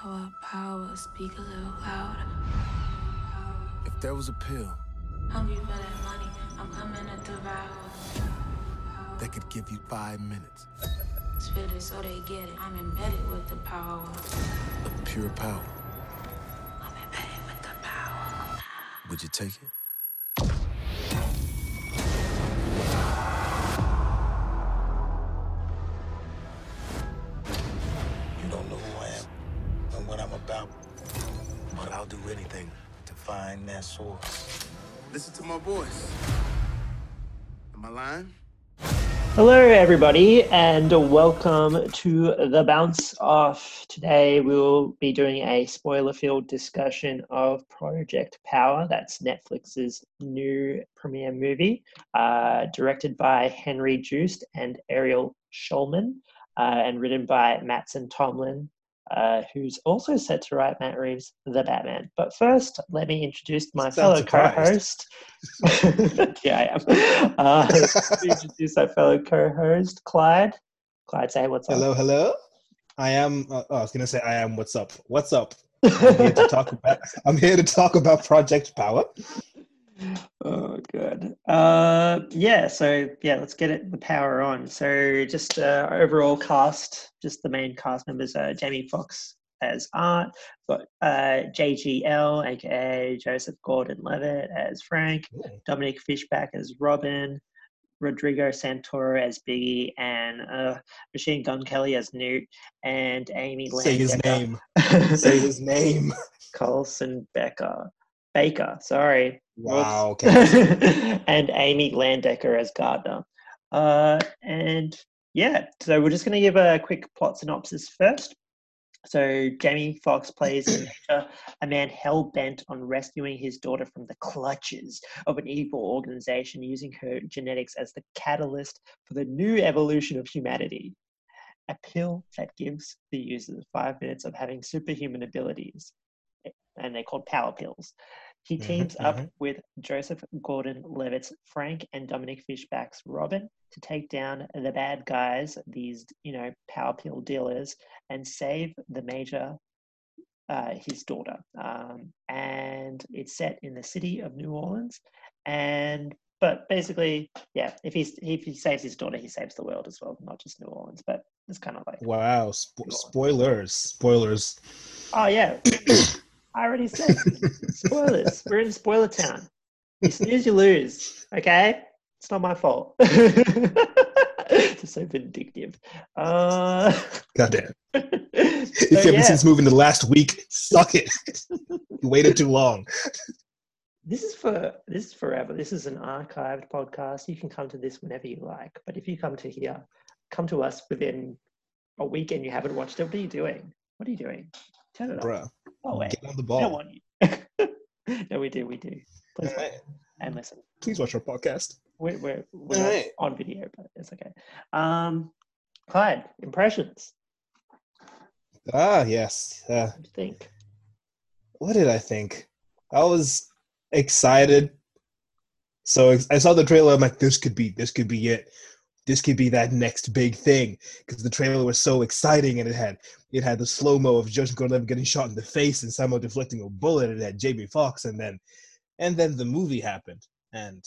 Power, power, speak a little louder. If there was a pill Hungry for that money, I'm coming to devour. that could give you five minutes Spit it so they get it. I'm embedded with the power. of pure power, I'm embedded with the power. would you take it? Source. Listen to my voice. Am I lying? Hello, everybody, and welcome to the bounce off. Today, we'll be doing a spoiler filled discussion of Project Power. That's Netflix's new premiere movie, uh, directed by Henry Joost and Ariel Schulman, uh, and written by Mattson Tomlin, uh, who's also set to write Matt Reeves' The Batman. But first, let me introduce my Sound fellow co-host. yeah, I am. Uh, let me introduce our fellow co-host, Clyde. Clyde, say what's up. Hello, hello. I am. Uh, oh, I was gonna say I am. What's up? What's up? I'm here to talk about. I'm here to talk about Project Power. Oh, good. Uh, yeah. So yeah, let's get it the power on. So just uh, overall cast, just the main cast members: uh, Jamie Foxx as Art, got uh, JGL, aka Joseph Gordon-Levitt as Frank, Dominique Fishback as Robin, Rodrigo Santoro as Biggie, and uh, Machine Gun Kelly as Newt, and Amy Say his name. Say his name. Colson Becker. Baker, sorry. Wow. Okay. and Amy Landecker as Gardner. Uh, and yeah, so we're just going to give a quick plot synopsis first. So Jamie Foxx plays a man hell bent on rescuing his daughter from the clutches of an evil organization using her genetics as the catalyst for the new evolution of humanity. A pill that gives the users five minutes of having superhuman abilities, and they're called power pills. He Mhm, teams up mhm. with Joseph Gordon-Levitt's Frank and Dominique Fishback's Robin to take down the bad guys, these you know power pill dealers, and save the major, uh, his daughter. Um, and it's set in the city of New Orleans, and but basically, yeah, if he's if he saves his daughter, he saves the world as well, not just New Orleans. But it's kind of like, Wow. Spo- spoilers. Spoilers. oh yeah, I already said spoilers. We're in spoiler town. You snooze, you lose. Okay, it's not my fault. Just so vindictive. Uh, Goddamn. so, If you haven't yeah, seen this movie in the last week, suck it. you waited too long. this is for this is forever. This is an archived podcast. You can come to this whenever you like. But if you come to here, come to us within a week and you haven't watched it. What are you doing? What are you doing? Turn it off. Oh wait, Get on the we don't ball. want you. no, we do. We do. Please watch and listen. Please watch our podcast. We're, we're, we're right. on video, but it's okay. Um, Clyde, impressions. Ah, yes. Uh, What do you think? what did I think? I was excited. So I saw the trailer. I'm like, this could be, this could be it. This could be that next big thing because the trailer was so exciting and it had it had the slow mo of Joseph Gordon-Levitt getting shot in the face and somehow deflecting a bullet. And It had Jamie Fox and then and then the movie happened and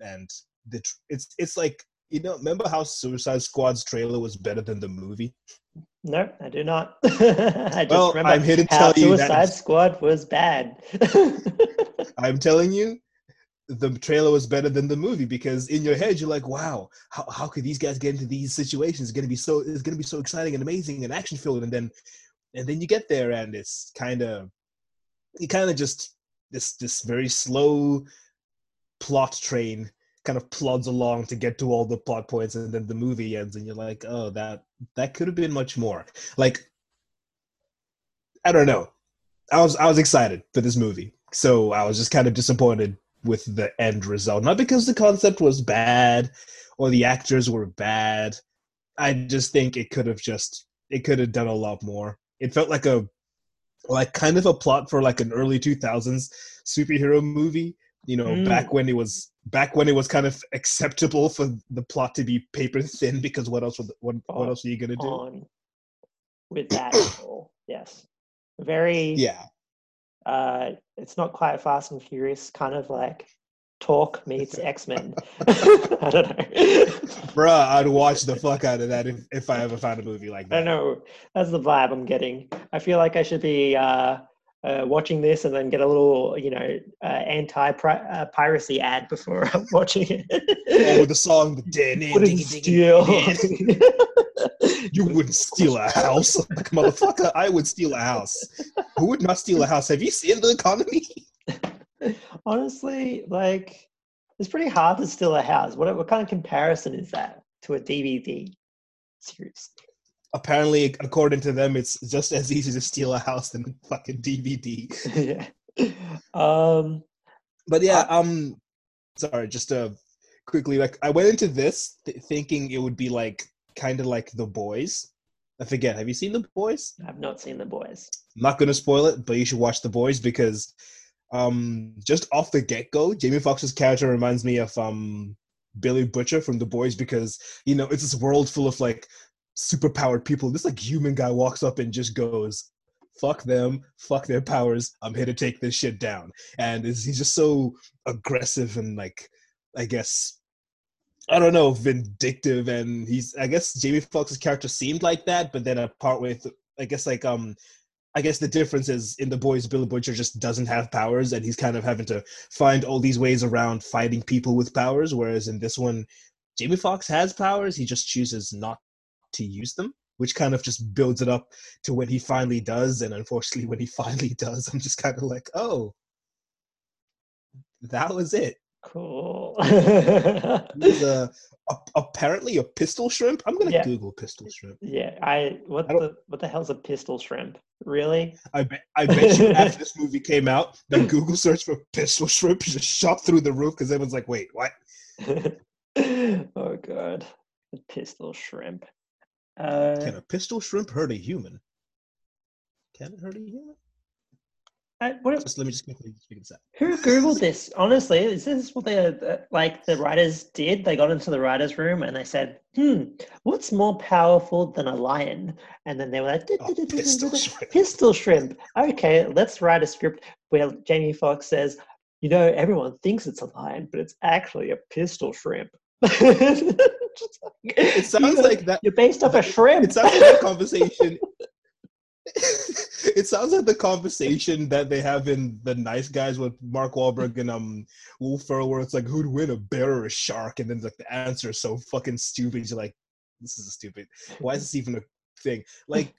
and the tr- it's it's like you know remember how Suicide Squad's trailer was better than the movie? No, I do not. I just Well, remember I'm here to how tell you that- Suicide Squad was bad. I'm telling you, the trailer was better than the movie because in your head you're like, wow, how, how could these guys get into these situations? It's gonna be so it's gonna be so exciting and amazing and action filled, and then and then you get there and it's kind of you kind of just this this very slow plot train kind of plods along to get to all the plot points and then the movie ends and you're like oh that that could have been much more. Like i don't know. I was i was excited for this movie. So i was just kind of disappointed with the end result not because the concept was bad or the actors were bad i just think it could have just it could have done a lot more it felt like a like kind of a plot for like an early 2000s superhero movie you know Mm. back when it was back when it was kind of acceptable for the plot to be paper thin because what else would what, what else are you gonna do on with that. Yes, very. Yeah. Uh, it's not quite Fast and Furious, kind of like Talk meets X Men. I don't know. Bruh, I'd watch the fuck out of that if, if I ever found a movie like I that. don't know. That's the vibe I'm getting. I feel like I should be uh, uh, watching this and then get a little, you know, uh, anti-piracy ad before I'm watching Oh, it. with the song, the ding, ding, You wouldn't steal a house, like motherfucker. I would steal a house. Who would not steal a house? Have you seen the economy? Honestly, like, it's pretty hard to steal a house. What, what kind of comparison is that to a DVD series? Apparently, according to them, it's just as easy to steal a house than a fucking DVD. yeah. Um, But yeah, um, sorry, just uh, quickly, like I went into this th- thinking it would be like kind of like The Boys. I forget. Have you seen The Boys? I've not seen the boys. I'm not gonna spoil it, but you should watch The Boys because, um, just off the get go, Jamie Foxx's character reminds me of um Billy Butcher from The Boys because you know it's this world full of like superpowered people. This like human guy walks up and just goes, "Fuck them, fuck their powers. I'm here to take this shit down." And he's just so aggressive and like, I guess. I don't know, vindictive, and he's. I guess Jamie Foxx's character seemed like that, but then apart with, I guess like um, I guess the difference is in the boys, Billy Butcher just doesn't have powers, and he's kind of having to find all these ways around fighting people with powers. Whereas in this one, Jamie Foxx has powers, he just chooses not to use them, which kind of just builds it up to when he finally does. And unfortunately, when he finally does, I'm just kind of like, oh, that was it. Cool. He's a, a, apparently a pistol shrimp. I'm gonna Yeah. Google pistol shrimp. yeah, I what I the what the hell's a pistol shrimp? Really? I bet, I bet you after this movie came out, the Google search for pistol shrimp just shot through the roof because everyone's like, wait, what? oh god, a pistol shrimp. Uh, Can a pistol shrimp hurt a human? Can it hurt a human? I- what, Just let me just quickly figure this out. who googled this? Honestly, is this what they uh, like the writers did? They got into the writers' room and they said, "Hmm, what's more powerful than a lion?" And then they were like, Oh, pistol shrimp. Pistol shrimp. Okay, let's write a script where Jamie Foxx says, "You know, everyone thinks it's a lion, but it's actually a pistol shrimp." it It sounds like that. you're based off a shrimp. It sounds like a conversation. it sounds like the conversation that they have in the Nice Guys with Mark Wahlberg and um Will Ferrell, where it's like, who'd win, a bear or a shark? And then like the answer is so fucking stupid. You're like, this is stupid. Why is this even a thing? Like,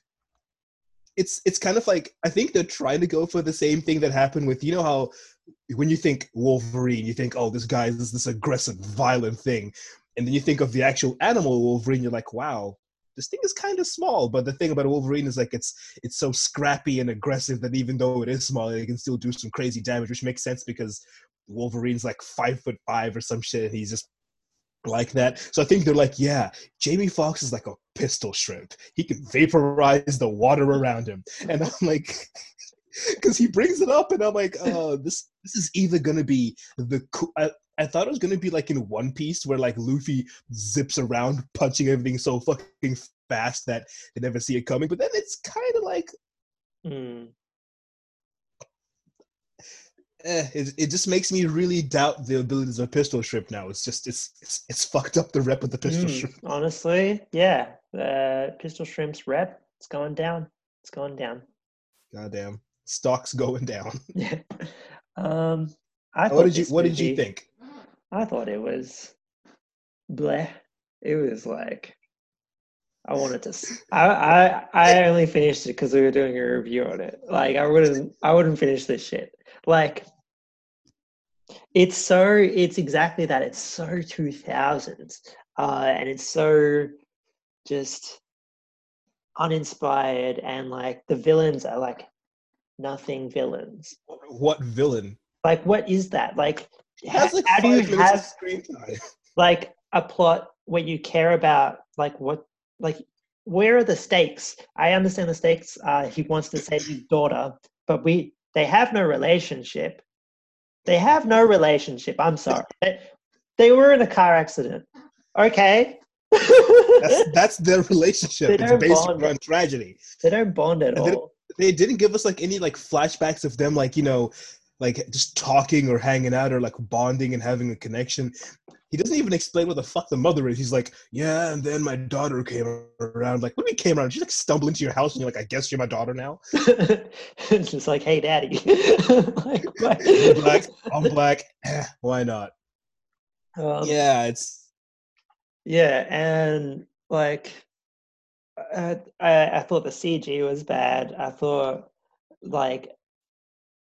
it's it's kind of like I think they're trying to go for the same thing that happened with you know how when you think Wolverine, you think, oh, this guy is this aggressive, violent thing, and then you think of the actual animal Wolverine, you're like, wow, this thing is kind of small. But the thing about Wolverine is like it's it's so scrappy and aggressive that even though it is small, it can still do some crazy damage, which makes sense because Wolverine's like five foot five or some shit. And he's just like that. So I think they're like, yeah, Jamie Foxx is like a pistol shrimp. He can vaporize the water around him. And I'm like, because he brings it up, and I'm like, oh, this this is either gonna be the I, uh, I thought it was gonna be like in One Piece where like Luffy zips around punching everything so fucking fast that they never see it coming. But then it's kind of like, Hmm. eh, it, it just makes me really doubt the abilities of pistol shrimp now. It's just it's it's, it's fucked up the rep of the pistol Mm, shrimp. honestly, yeah. Uh, pistol shrimp's rep, it's going down. It's going down. Goddamn, stocks going down. Yeah. Um, I thought what did you What did you think? I thought it was bleh. It was like I wanted to. I I, I only finished it because we were doing a review on it. Like I wouldn't I wouldn't finish this shit. Like it's so it's exactly that. It's so two thousands, uh, and it's so just uninspired and like the villains are like nothing villains. What villain? Like what is that? Like has like how do you have screen time. like a plot where you care about like what like where are the stakes i understand the stakes uh he wants to save his daughter but we they have no relationship they have no relationship i'm sorry they, they were in a car accident okay That's that's their relationship. They It's based bond. on tragedy. they don't bond at And all. They didn't give us like any like flashbacks of them like you know like just talking or hanging out or like bonding and having a connection. He doesn't even explain what the fuck the mother is. He's like, yeah, and then my daughter came around. Like, when you came around? She like stumbled into your house and you're like, I guess you're my daughter now. it's just like, hey, daddy. like? You're black, I'm black. Eh, Why not? Um, yeah, it's Yeah, and like, uh, I I thought the CG was bad. I thought like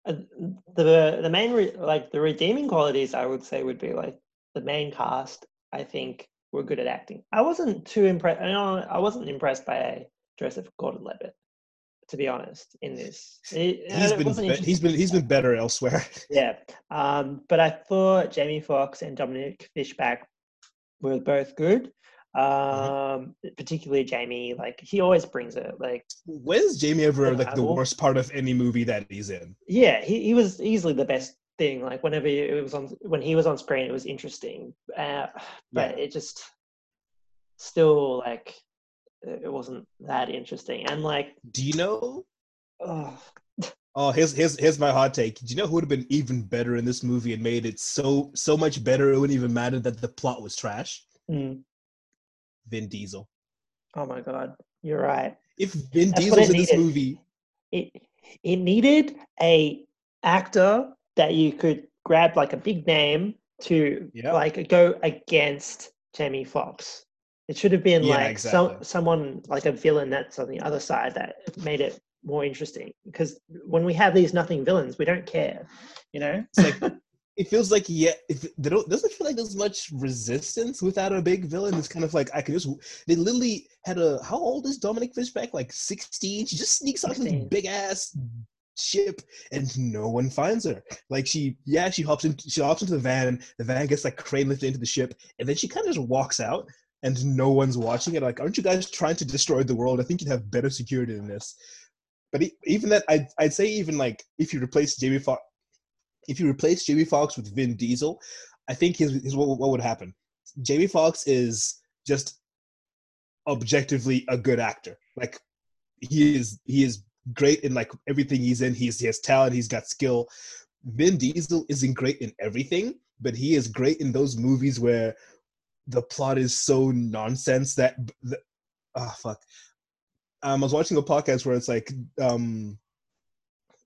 the the main re- like the redeeming qualities I would say would be like the main cast. I think were good at acting. I wasn't too impressed. I know I wasn't impressed by Joseph Gordon-Levitt, to be honest. In this, It- he's been be- he's been he's been better elsewhere. yeah, um, but I thought Jamie Foxx and Dominique Fishback were both good. Um, particularly Jamie, like he always brings it. Like, When's Jamie ever like the worst part of any movie that he's in? yeah, he, he was easily the best thing. Like whenever it was on, when he was on screen, it was interesting. Uh, but it just still like it wasn't that interesting. And like, Do you know? oh, Oh, here's here's here's my hot take. Do you know who would have been even better in this movie and made it so so much better? It wouldn't even matter that the plot was trash. mm, Vin Diesel. oh my god, you're right. If Vin That's Diesel's in this needed. movie, it it needed a actor that you could grab like a big name to Yeah. like go against Jamie Foxx. It should have been Yeah, like exactly. some someone like a villain that's on the other side that made it more interesting. Because when we have these nothing villains, we don't care, you know. it's like it feels like yeah, don't doesn't feel like there's much resistance without a big villain. It's kind of like I could just they literally had a how old is Dominique Fishback? Like 16? She just sneaks out of this big ass ship and no one finds her. Like she yeah, she hops in she hops into the van, the van gets like crane lifted into the ship, and then she kind of just walks out and no one's watching it. Like, aren't you guys trying to destroy the world? I think you'd have better security than this. But even that, I'd, I'd say even like if you replace Jamie Foxx, if you replace Jamie Foxx with Vin Diesel, I think his, his what, what would happen. Jamie Foxx is just objectively a good actor. Like he is he is great in like everything he's in. He's he has talent. He's got skill. Vin Diesel isn't great in everything, but he is great in those movies where the plot is so nonsense that the, ah fuck. Um, I was watching a podcast where it's like um,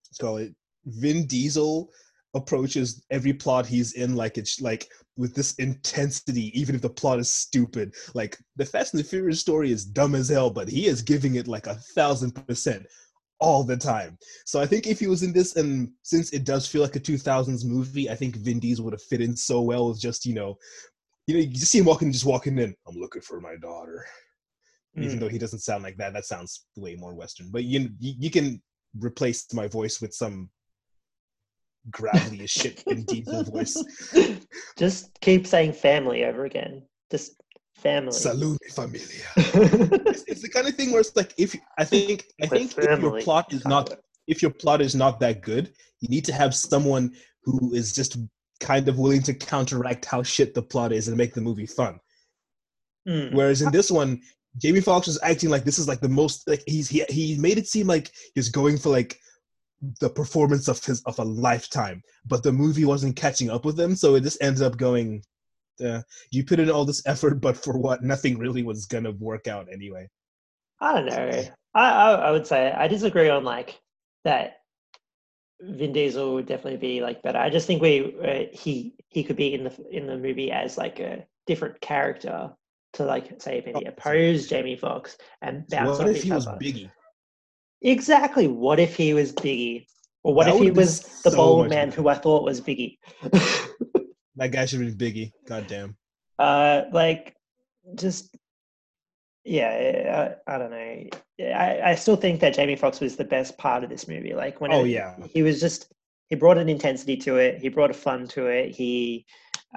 let's call it Vin Diesel approaches every plot he's in like it's like with this intensity, even if the plot is stupid. Like the Fast and the Furious story is dumb as hell, but he is giving it like a thousand percent all the time. So I think if he was in this, and since it does feel like a 2000s movie, I think Vin Diesel would have fit in so well with just you know, you know, you just see him walking, just walking in. I'm looking for my daughter. Even Mm. though he doesn't sound like that, that sounds way more Western. But you you, you can replace my voice with some gravelly as shit Vin Diesel voice. Just keep saying family over again. Just family. Salud mi familia. It's, it's the kind of thing where it's like if I think I think if your plot is not if your plot is not that good, you need to have someone who is just kind of willing to counteract how shit the plot is and make the movie fun. Mm. Whereas in this one, Jamie Foxx was acting like this is like the most like he's he he made it seem like he's going for like the performance of his of a lifetime, but the movie wasn't catching up with him, so it just ends up going. Uh, you put in all this effort, but for what? Nothing really was gonna work out anyway. I don't know. I, I I would say I disagree on like that. Vin Diesel would definitely be like better. I just think we uh, he he could be in the in the movie as like a different character to like say maybe Oh, oppose Jamie Foxx and bounce what if he was. Biggie? Exactly. What if he was Biggie? Or what That if he was the so bald man who I thought was Biggie? That guy should have been Biggie. God damn. uh, like, just yeah, I, I don't know. I, I still think that Jamie Foxx was the best part of this movie. Like when Oh, it- yeah. he was just he brought an intensity to it. He brought a fun to it. He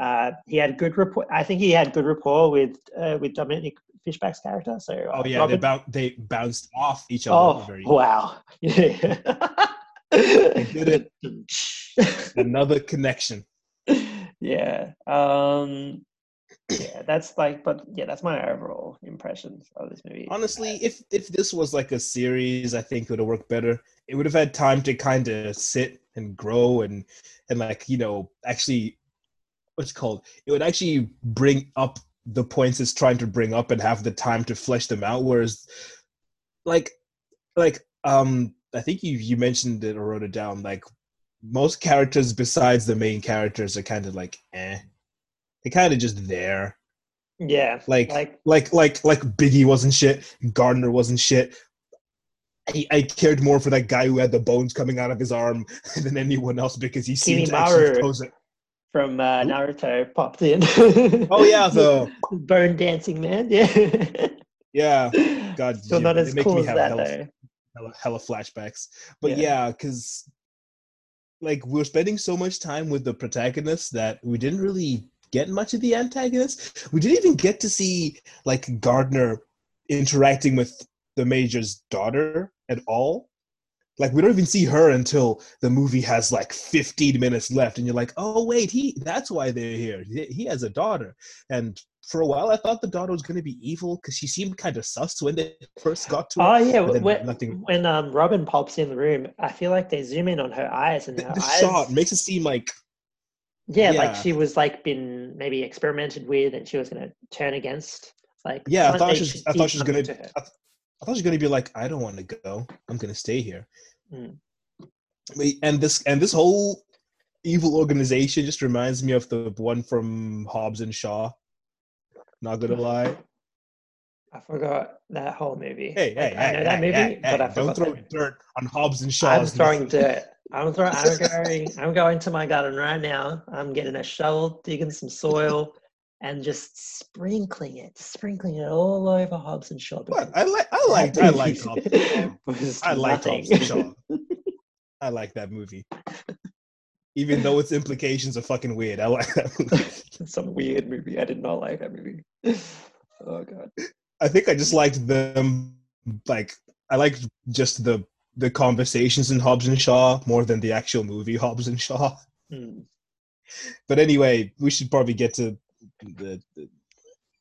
uh, he had good rapport. I think he had good rapport with uh, with Dominique Fishback's character. So uh, Oh yeah, they, bou- they bounced off each other. Oh very wow! Yeah. did Another connection. yeah. Um, yeah, that's like, but yeah, that's my overall impression of this movie. Honestly, if if this was like a series, I think it would have worked better. It would have had time to kind of sit and grow and and like you know actually what's it called. It would actually bring up the points it's trying to bring up and have the time to flesh them out. Whereas, like, like um, I think you you mentioned it or wrote it down. Like most characters besides the main characters are kind of like eh. They're kind of just there. yeah, Like, like like like like Biggie wasn't shit. Gardner wasn't shit. I, I cared more for that guy who had the bones coming out of his arm than anyone else because he seemed to actually pose it. From uh, Naruto popped in. Oh yeah, the bone dancing man. Yeah. yeah. God, Still you- not as cool me as that hella- though. hella, hella flashbacks. But Yeah. yeah, because like we're spending so much time with the protagonist that we didn't really get much of the antagonist. We didn't even get to see like Gardner interacting with the major's daughter at all. Like we don't even see her until the movie has like 15 minutes left, and you're like, oh wait, he that's why they're here. He, has a daughter, and for a while I thought the daughter was going to be evil because she seemed kind of sus when they first got to her. Oh yeah, when, nothing when um Robin pops in the room, I feel like they zoom in on her eyes and the, her the eyes. shot makes it seem like yeah, like she was like been maybe experimented with, and she was gonna turn against. Like yeah. I thought she was, I thought she was something to. I, thought she was gonna be like, I don't want to go. I'm gonna stay here. Mm. And this and this whole evil organization just reminds me of the one from Hobbs and Shaw. Not gonna lie. I forgot that whole movie. Hey, Like, hey, I know hey, that movie, hey, but I hey, don't throw that dirt on Hobbs and Shaw. I'm throwing dirt. I'm throwing. I'm going. I'm going to my garden right now. I'm getting a shovel, digging some soil, and just sprinkling it, sprinkling it all over Hobbs and Shaw. What? I like. I like, I like Hobbs. and Shaw. I liked nothing. Hobbs and Shaw. I like that movie. Even though its implications are fucking weird, I like that movie. Some weird movie. I did not like that movie. Oh god. I think I just liked them. Like I liked just the the conversations in Hobbs and Shaw more than the actual movie Hobbs and Shaw. Hmm. But anyway, we should probably get to the. the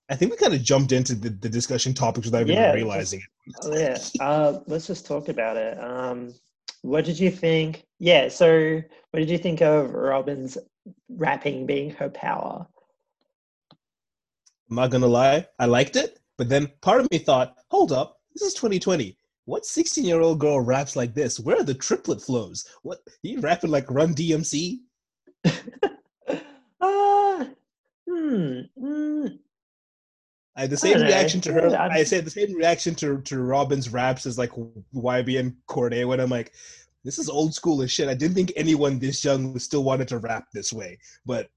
I think we kind of jumped into the, the discussion topics without even Yeah, realizing it. Oh, yeah. Uh, let's just talk about it. Um, what did you think? Yeah. So, what did you think of Robin's rapping being her power? I'm not gonna lie, I liked it, but then part of me thought, hold up, this is 2020. What 16 year old girl raps like this? Where are the triplet flows? What you rapping like Run DMC? Uh, hmm. mm, I had the same know. reaction to her. I'm- said the same reaction to to Robin's raps as like YBN Cordae when I'm like, this is old school as shit. I didn't think anyone this young would still wanted to rap this way, but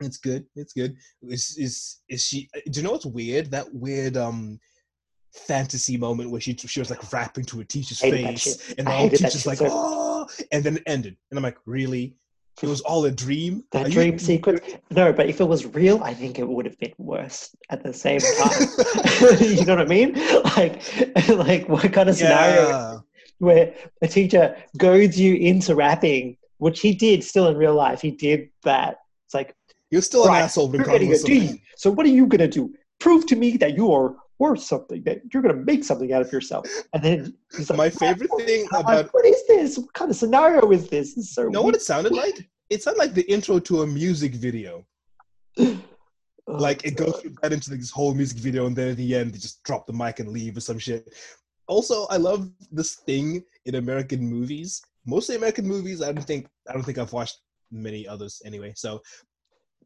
it's good. It's good. Is is is she? Do you know what's weird? That weird um fantasy moment where she she was like rapping to a teacher's face, and the whole teacher's like, so- oh, and then it ended, and I'm like, really? It was all a dream. that Are you- dream sequence. No, but if it was real, I think it would have been worse at the same time. you know what I mean? Like, like what kind of scenario Yeah. where a teacher goads you into rapping, which he did still in real life. He did that. It's like, You're still an asshole regardless. of-. So what are you gonna do? Prove to me that you are worth something. That you're gonna make something out of yourself. And then like, My favorite thing I'm like, about what is this? What kind of scenario is this? This is so You know what it sounded like? It sounded like the intro to a music video. Oh, Like it goes that into this whole music video, and then at the end, they just drop the mic and leave or some shit. Also, I love this thing in American movies. Mostly American movies. I don't think I don't think I've watched many others anyway. So,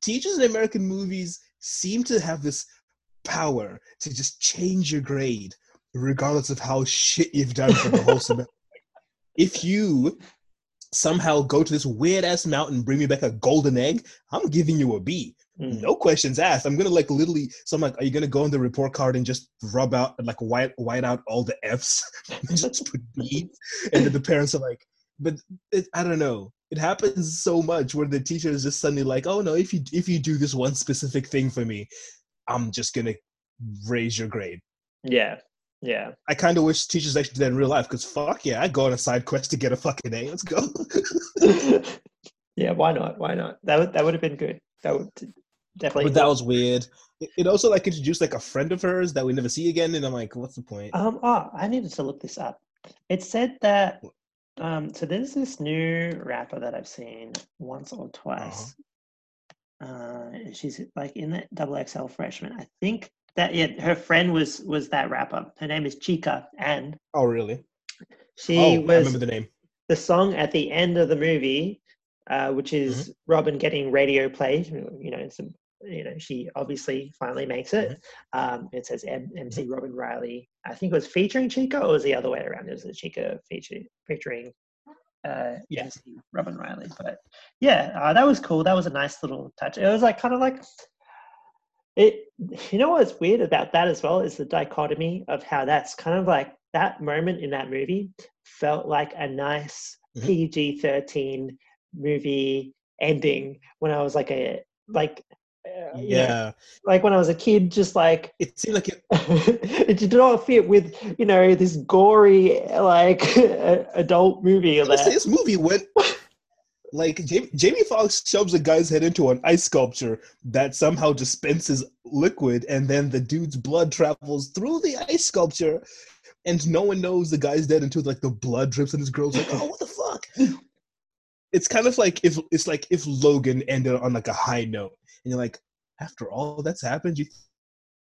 teachers in American movies seem to have this power to just change your grade, regardless of how shit you've done for the whole semester. If you somehow go to this weird ass mountain, bring me back a golden egg, I'm giving you a B. Mm. No questions asked. I'm gonna like literally. So I'm like, are you gonna go on the report card and just rub out like white white out all the Fs and just put B? And then the parents are like, but it, I don't know. It happens so much where the teacher is just suddenly like, oh no, if you if you do this one specific thing for me, I'm just gonna raise your grade. Yeah, yeah. I kind of wish teachers actually did that in real life because fuck yeah, I'd go on a side quest to get a fucking A. Let's go. yeah, why not? Why not? That would that would have been good. That would definitely. But that was weird. It, also like introduced like a friend of hers that we never see again, and I'm like, what's the point? Um, oh, I needed to look this up. It said that. Um, so there's this new rapper that I've seen once or twice. Uh she's like in that double XL freshman. I think that yeah, her friend was was that rapper. Her name is Chika, and Oh, really? she oh, I was remember the name. the song at the end of the movie, uh, which is Mm-hmm. Robin getting radio play. You know, it's a, you know she obviously finally makes it. Mm-hmm. Um, it says M- MC Robin Riley. I think it was featuring Chika, or was the other way around? It was the Chika feature, featuring uh, Yeah. Robin Riley. But yeah, uh, that was cool. That was a nice little touch. It was like kind of like it. You know what's weird about that as well is the dichotomy of how that's kind of like that moment in that movie felt like a nice Mhm. PG thirteen movie ending when I was like a like. Uh, you know, Yeah, like when I was a kid, just like it seemed like it. it did not fit with you know this gory like adult movie. That. this movie went like Jamie, Jamie Foxx shoves a guy's head into an ice sculpture that somehow dispenses liquid, and then the dude's blood travels through the ice sculpture, and no one knows the guy's dead until like the blood drips, and his girl's like, "Oh, what the fuck." It's kind of like if it's like if Logan ended on like a high note, and you're like, after all that's happened, you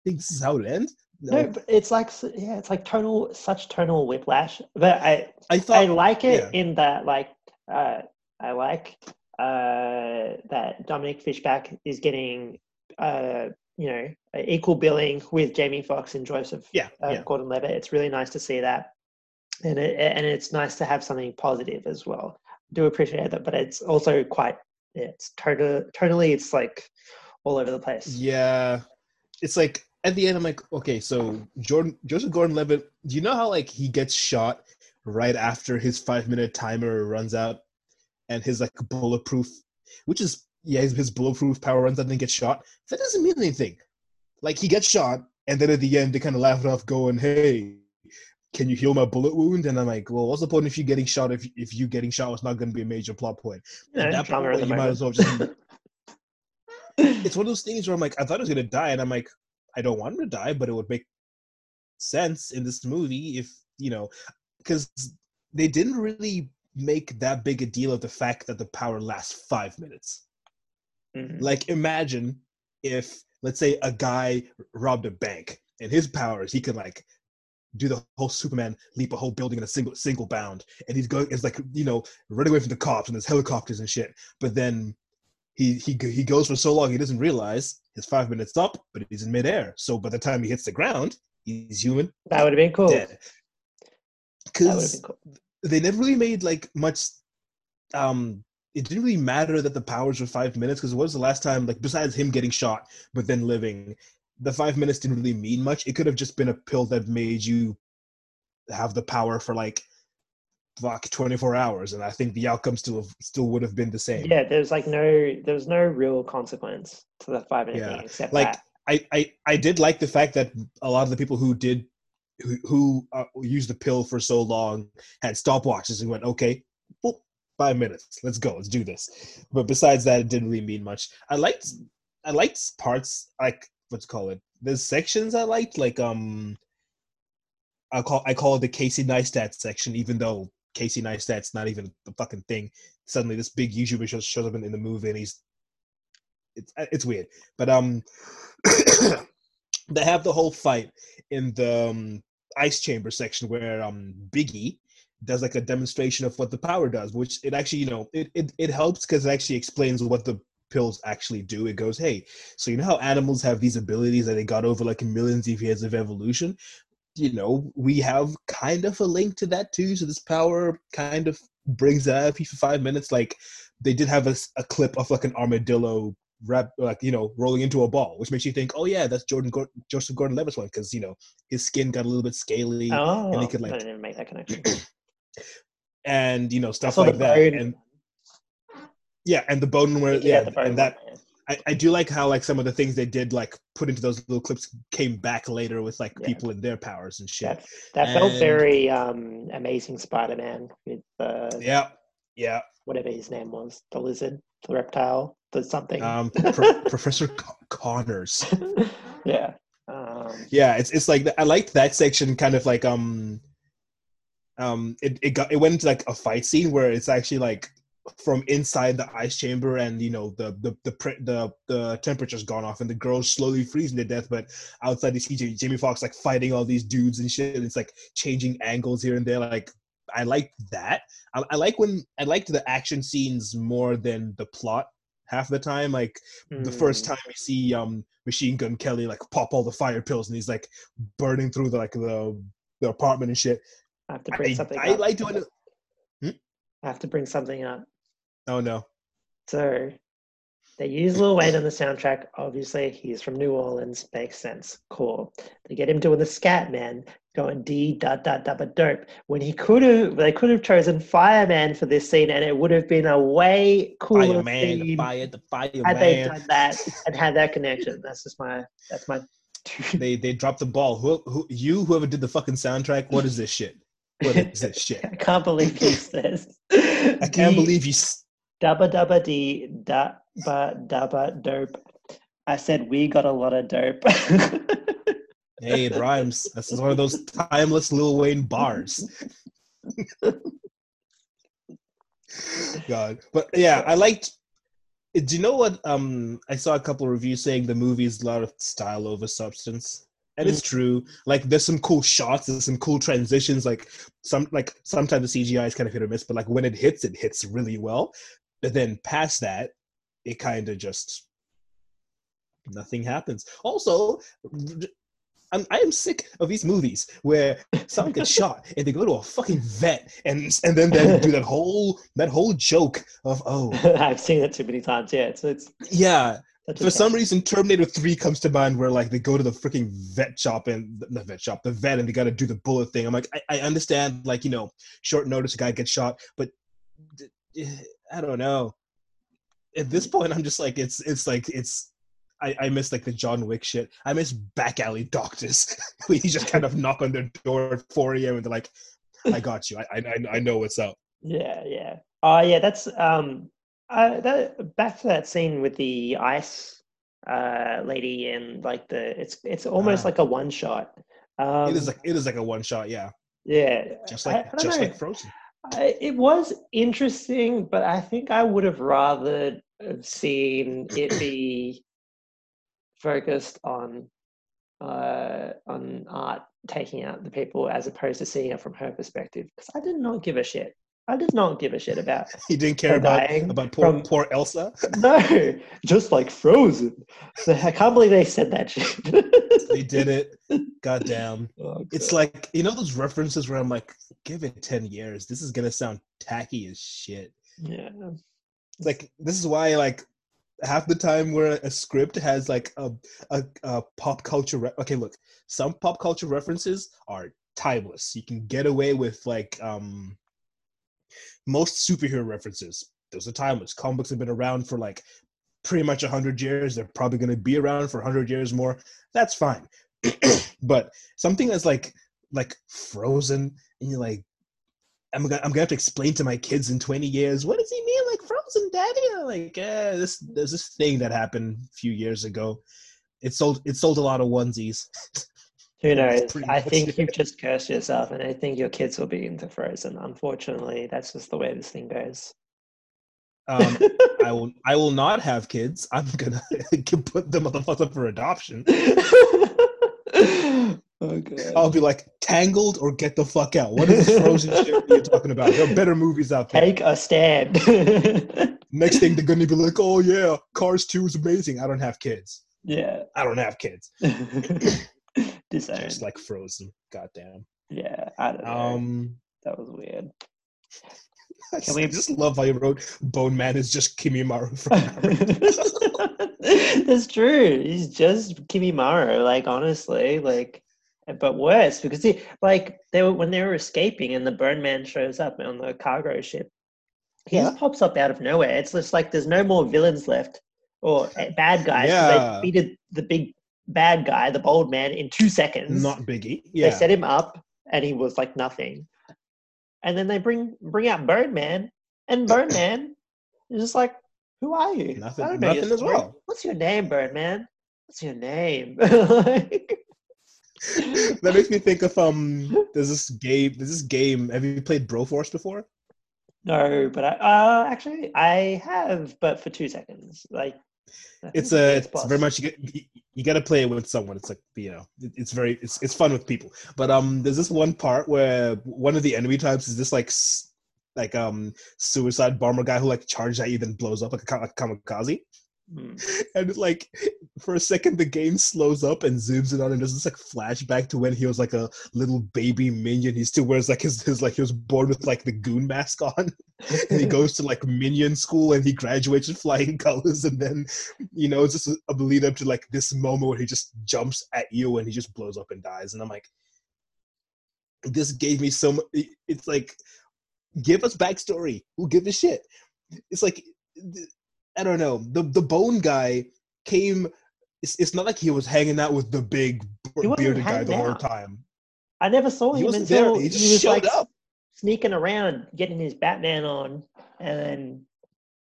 think this is how it ends? No, but it's like yeah, it's like tonal, such tonal whiplash. But I I thought I like it yeah. in that like uh, I like uh, that Dominique Fishback is getting uh, you know equal billing with Jamie Foxx and Joseph Yeah, uh, yeah. Gordon-Levitt. It's really nice to see that, and it, and it's nice to have something positive as well. Do appreciate that, but it's also quite it's total, tonally it's like all over the place. Yeah, it's like at the end, I'm like, okay, so Jordan Joseph Gordon-Levitt, do you know how like he gets shot right after his five minute timer runs out, and his like bulletproof, which is yeah, his, his bulletproof power runs out and gets shot. That doesn't mean anything. Like he gets shot, and then at the end they kind of laugh it off, going, "Hey, can you heal my bullet wound?" And I'm like, well, what's the point if you getting shot if if you getting shot it's not going to be a major plot point? You that point, you might as well just it's one of those things where I'm like, I thought he was gonna die, and I'm like, I don't want him to die, but it would make sense in this movie if you know, because they didn't really make that big a deal of the fact that the power lasts five minutes. Mhm. Like, imagine if, let's say, a guy robbed a bank, and his powers, he could like do the whole Superman leap a whole building in a single single bound, and he's going, it's like you know, running away from the cops and there's helicopters and shit. But then he he he goes for so long he doesn't realize his five minutes up, but he's in midair. So by the time he hits the ground, he's human That would have been cool. dead. That would have Because cool. they never really made like much. Um, it didn't really matter that the powers were five minutes because it was the last time like besides him getting shot but then living, the five minutes didn't really mean much. It could have just been a pill that made you have the power for like fuck 24 hours and i think the outcome still still would have been the same Yeah, there's like no, there was no real consequence to the five minute Yeah, thing except like that. I, I I did like the fact that a lot of the people who did who, who uh, used the pill for so long had stopwatches and went okay five minutes let's go let's do this but besides that it didn't really mean much i liked i liked parts like what's call it there's sections i liked like um i call i call it the casey neistat section even though casey neistat's not even the fucking thing. Suddenly this big youtuber shows, shows up in, in the movie and he's it's it's weird. But um they have the whole fight in the um, ice chamber section where um biggie does like a demonstration of what the power does which it actually you know it it, it helps because it actually explains what the pills actually do it goes hey so you know how animals have these abilities that they got over like millions of years of evolution you know we have kind of a link to that too so this power kind of brings that up for five minutes like they did have a, a clip of like an armadillo wrap like you know rolling into a ball which makes you think oh yeah that's jordan Gor- joseph gordon-levitt's one because you know his skin got a little bit scaly Oh, and he could like I didn't even make that connection. and you know stuff like that and yeah and the bone where yeah, yeah, the bone and that one, I, I do like how like some of the things they did like put into those little clips came back later with like Yeah. people and their powers and shit That, that felt very um, amazing Spider-Man with uh, yeah Yeah. whatever his name was, the lizard, the reptile, the something. Um, Pro- Professor Con- Connors. yeah. Um, Yeah, it's it's like I liked that section. Kind of like um, um, it it got it went into like a fight scene where it's actually like from inside the ice chamber, and you know the the the the, the temperature's gone off, and the girl's slowly freezing to death. But outside, you see J- Jamie Foxx like fighting all these dudes and shit. And it's like changing angles here and there. Like I like that. I, I like when I liked the action scenes more than the plot half the time. Like the first mm, time we see um Machine Gun Kelly like pop all the fire pills and he's like burning through the like the the apartment and shit. I have to bring I, something I up. like doing it. I have to bring something up. Oh no. So they use Lil Wayne on the soundtrack. Obviously, he's from New Orleans. Makes sense. Cool. They get him doing the scat man, going D dot dot dot but dope. When he could have, they could have chosen Fireman for this scene, and it would have been a way cooler Fireman, the theme fire, the had they fireman. done that and had that connection. That's just my. That's my. They they dropped the ball. Who who you whoever did the fucking soundtrack? What is this shit? What is this shit? I can't believe he says. I can't believe you. s- Dabba dabba dee dabba dabba dope. I said we got a lot of dope. Hey, it rhymes. This is one of those timeless Lil Wayne bars. God, but yeah, I liked. Do you know what? Um, I saw a couple of reviews saying the movie is a lot of style over substance, and it's true. Like, there's some cool shots, there's some cool transitions. Like some, like sometimes the CGI is kind of hit or miss, but like when it hits, it hits really well. But then past that, it kind of just nothing happens. Also, I'm, I am sick of these movies where someone gets shot and they go to a fucking vet and and then they do that whole that whole joke of oh I've seen it too many times. Yeah, it's it's yeah for some reason Terminator Three comes to mind where like they go to the freaking vet shop and the vet shop the vet and they got to do the bullet thing. I'm like I, I understand like you know short notice a guy gets shot but d- eh, I don't know at this point I'm just like it's it's like it's I, I miss like the John Wick shit. I miss back alley doctors. where you just kind of knock on their door at 4 a.m. and they're like, I got you. I, I, I know what's up. Yeah, yeah. Oh, yeah. That's um. Uh, that back to that scene with the ice uh lady and like the it's it's almost Ah. like a one shot. Um, it is like it is like a one shot, yeah. yeah, Just like just know. like Frozen. I, it was interesting, but I think I would have rather have seen it be focused on uh, on art taking out the people as opposed to seeing it from her perspective. Because I did not give a shit. I did not give a shit about He didn't care about about poor from- poor Elsa. no, just like Frozen. So I can't believe they said that shit. They did it. God damn. Oh, It's like you know those references where I'm like, give it ten years. This is gonna sound tacky as shit. yeah, It's like this is why like half the time where a script has like a a, a pop culture re- okay look some pop culture references are timeless you can get away with like um most superhero references those are timeless comic books have been around for like pretty much 100 years. They're probably going to be around for 100 years more. That's fine. But something that's like like frozen and you're like I'm gonna, I'm gonna have to explain to my kids in 20 years what does he mean like frozen daddy? Like eh, this there's this thing that happened a few years ago. It sold it sold a lot of onesies who knows? I think you've just cursed yourself, and I think your kids will be into Frozen. Unfortunately, that's just the way this thing goes. um i will i will not have kids i'm gonna put them motherfuckers up for adoption oh i'll be like tangled or get the fuck out what is this frozen shit you're talking about there are better movies out there Take a stand. next thing they're gonna be like oh yeah cars 2 is amazing i don't have kids yeah. i don't have kids Disowned. just like frozen goddamn yeah, I don't know. um that was weird. I Can just, we- I just love how you wrote Bone Man is just Kimimaro from That's true. He's just Kimimaro, like honestly, like but worse because he like they were when they were escaping and the Bone Man shows up on the cargo ship. He Yeah. just pops up out of nowhere. It's just like there's no more villains left or eh, bad guys. Yeah. They defeated the big bad guy, the bold man, in two seconds. Not Biggie. Yeah. They set him up and he was like nothing. And then they bring bring out Birdman And Birdman is just like, who are you? Nothing- I don't know nothing as story. well. What's your name, Birdman? What's your name? Like, that makes me think of um. There's this game. There's this game. Have you played Broforce before? no, but I uh, actually I have, but for two seconds. Like It's a. It's very much you, you, you got to play it with someone. It's like you know. It, it's very. It's it's fun with people. But um, there's this one part where one of the enemy types is this like. Like um, suicide bomber guy who like charges at you then blows up like a, like a kamikaze. Hmm. and like for a second the game slows up and zooms in on and there's this like flashback to when he was like a little baby minion. He still wears like his, his like he was born with like the goon mask on. And he goes to like minion school and he graduates with flying colors. And then you know it's just a, a lead up to like this moment where he just jumps at you and he just blows up and dies. And i'm like this gave me so much it's like give us backstory. We'll give a shit? It's like i don't know. The the bone guy came it's, it's not like he was hanging out with the big bearded guy the whole time. I never saw he him wasn't there. Until he just was showed like up. sneaking around, getting his Batman on, and then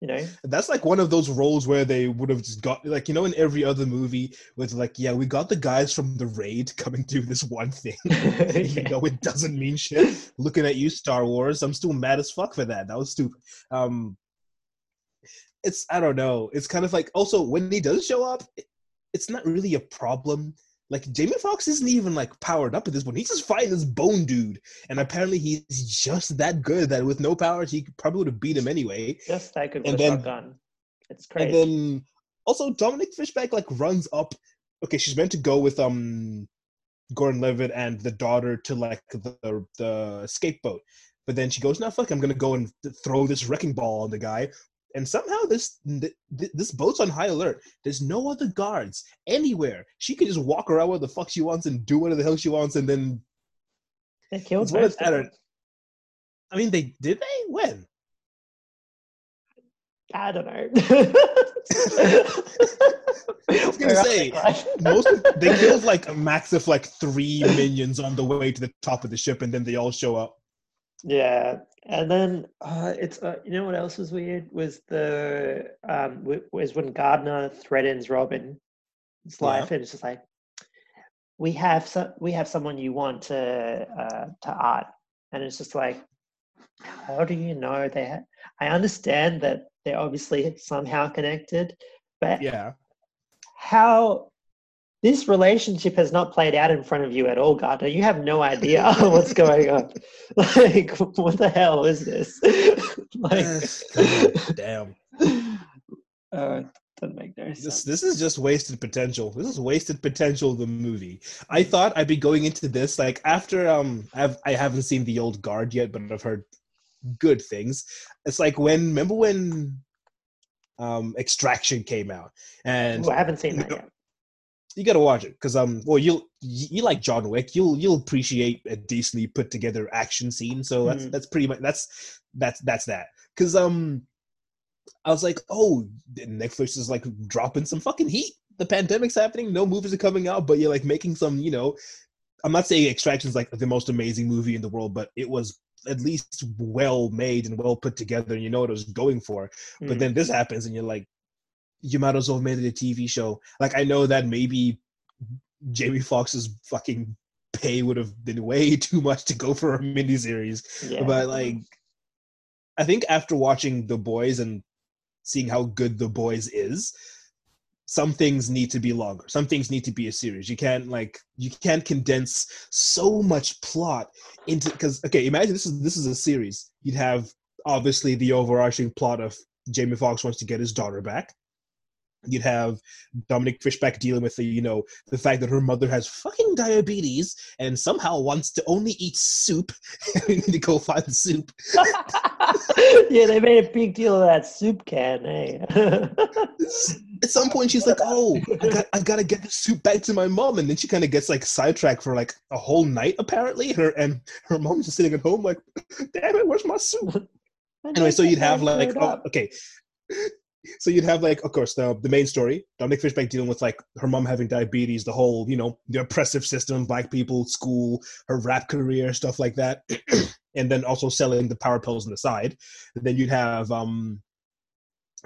you know, that's like one of those roles where they would have just got like you know in every other movie with like yeah we got the guys from the raid coming to this one thing. Yeah. though it doesn't mean shit. Looking at you star wars i'm still mad as fuck for that. That was stupid. Um it's i don't know it's kind of like also when he does show up it- it's not really a problem like jamie Foxx isn't even like powered up at this point he's just fighting this bone dude and apparently he's just that good that with no powers he probably would have beat him anyway just that good And then- shotgun. It's crazy. and then also Dominique Fishback like runs up. Okay, she's meant to go with um Gordon Levitt and the daughter to like the the scapegoat, but then she goes, "No, fuck, I'm gonna go and th- throw this wrecking ball on the guy." And somehow this th- th- this boat's on high alert. There's no other guards anywhere. She can just walk around where the fuck she wants and do whatever the hell she wants, and then they killed it's one I mean, they did they when? I don't know. I was gonna say, most of, they killed like a max of like three minions on the way to the top of the ship, and then they all show up. Yeah, and then uh, it's uh, you know what else was weird was the um was when Gardner threatens Robin's Yeah. life, and it's just like we have some we have someone you want to uh, to art, and it's just like how do you know they? Ha- I understand that they're obviously somehow connected, but Yeah, how this relationship has not played out in front of you at all, Gardner. You have no idea what's going on. Like, what the hell is this? like, damn. uh, doesn't make no This sense. this is just wasted potential. This is wasted potential. of The movie. I thought I'd be going into this like after um I've I haven't seen the old guard yet, but I've heard good things. It's like when remember when um Extraction came out and Ooh, I haven't seen you that know, yet. You gotta watch it because um well you'll you you like John Wick you'll you'll appreciate a decently put together action scene so that's Mhm. that's pretty much that's that's that's that because um I was like oh Netflix is like dropping some fucking heat the pandemic's happening no movies are coming out but you're like making some you know I'm not saying Extraction is like the most amazing movie in the world but it was at least well made and well put together and you know what it was going for but Mm. then this happens and you're like you might as well have made it a tv show. Like i know that maybe jamie Foxx's fucking pay would have been way too much to go for a miniseries. Yeah. but like i think after watching the boys and seeing how good the boys is some things need to be longer. Some things need to be a series. You can't like you can't condense so much plot into because okay imagine this is this is a series. You'd have obviously the overarching plot of jamie Foxx wants to get his daughter back you'd have dominique fishback dealing with the you know the fact that her mother has fucking diabetes and somehow wants to only eat soup. We need to go find the soup. Yeah, they made a big deal of that soup can, eh? at some point she's like oh I got, i've got to get the soup back to my mom. And then she kind of gets like sidetracked for like a whole night apparently. Her and her mom's just sitting at home like damn it where's my soup? Anyway so you'd have like oh, okay so you'd have like of course the, the main story dominique fishback dealing with like her mom having diabetes the whole you know the oppressive system black people school her rap career stuff like that and then also selling the power pills on the side. then you'd have um,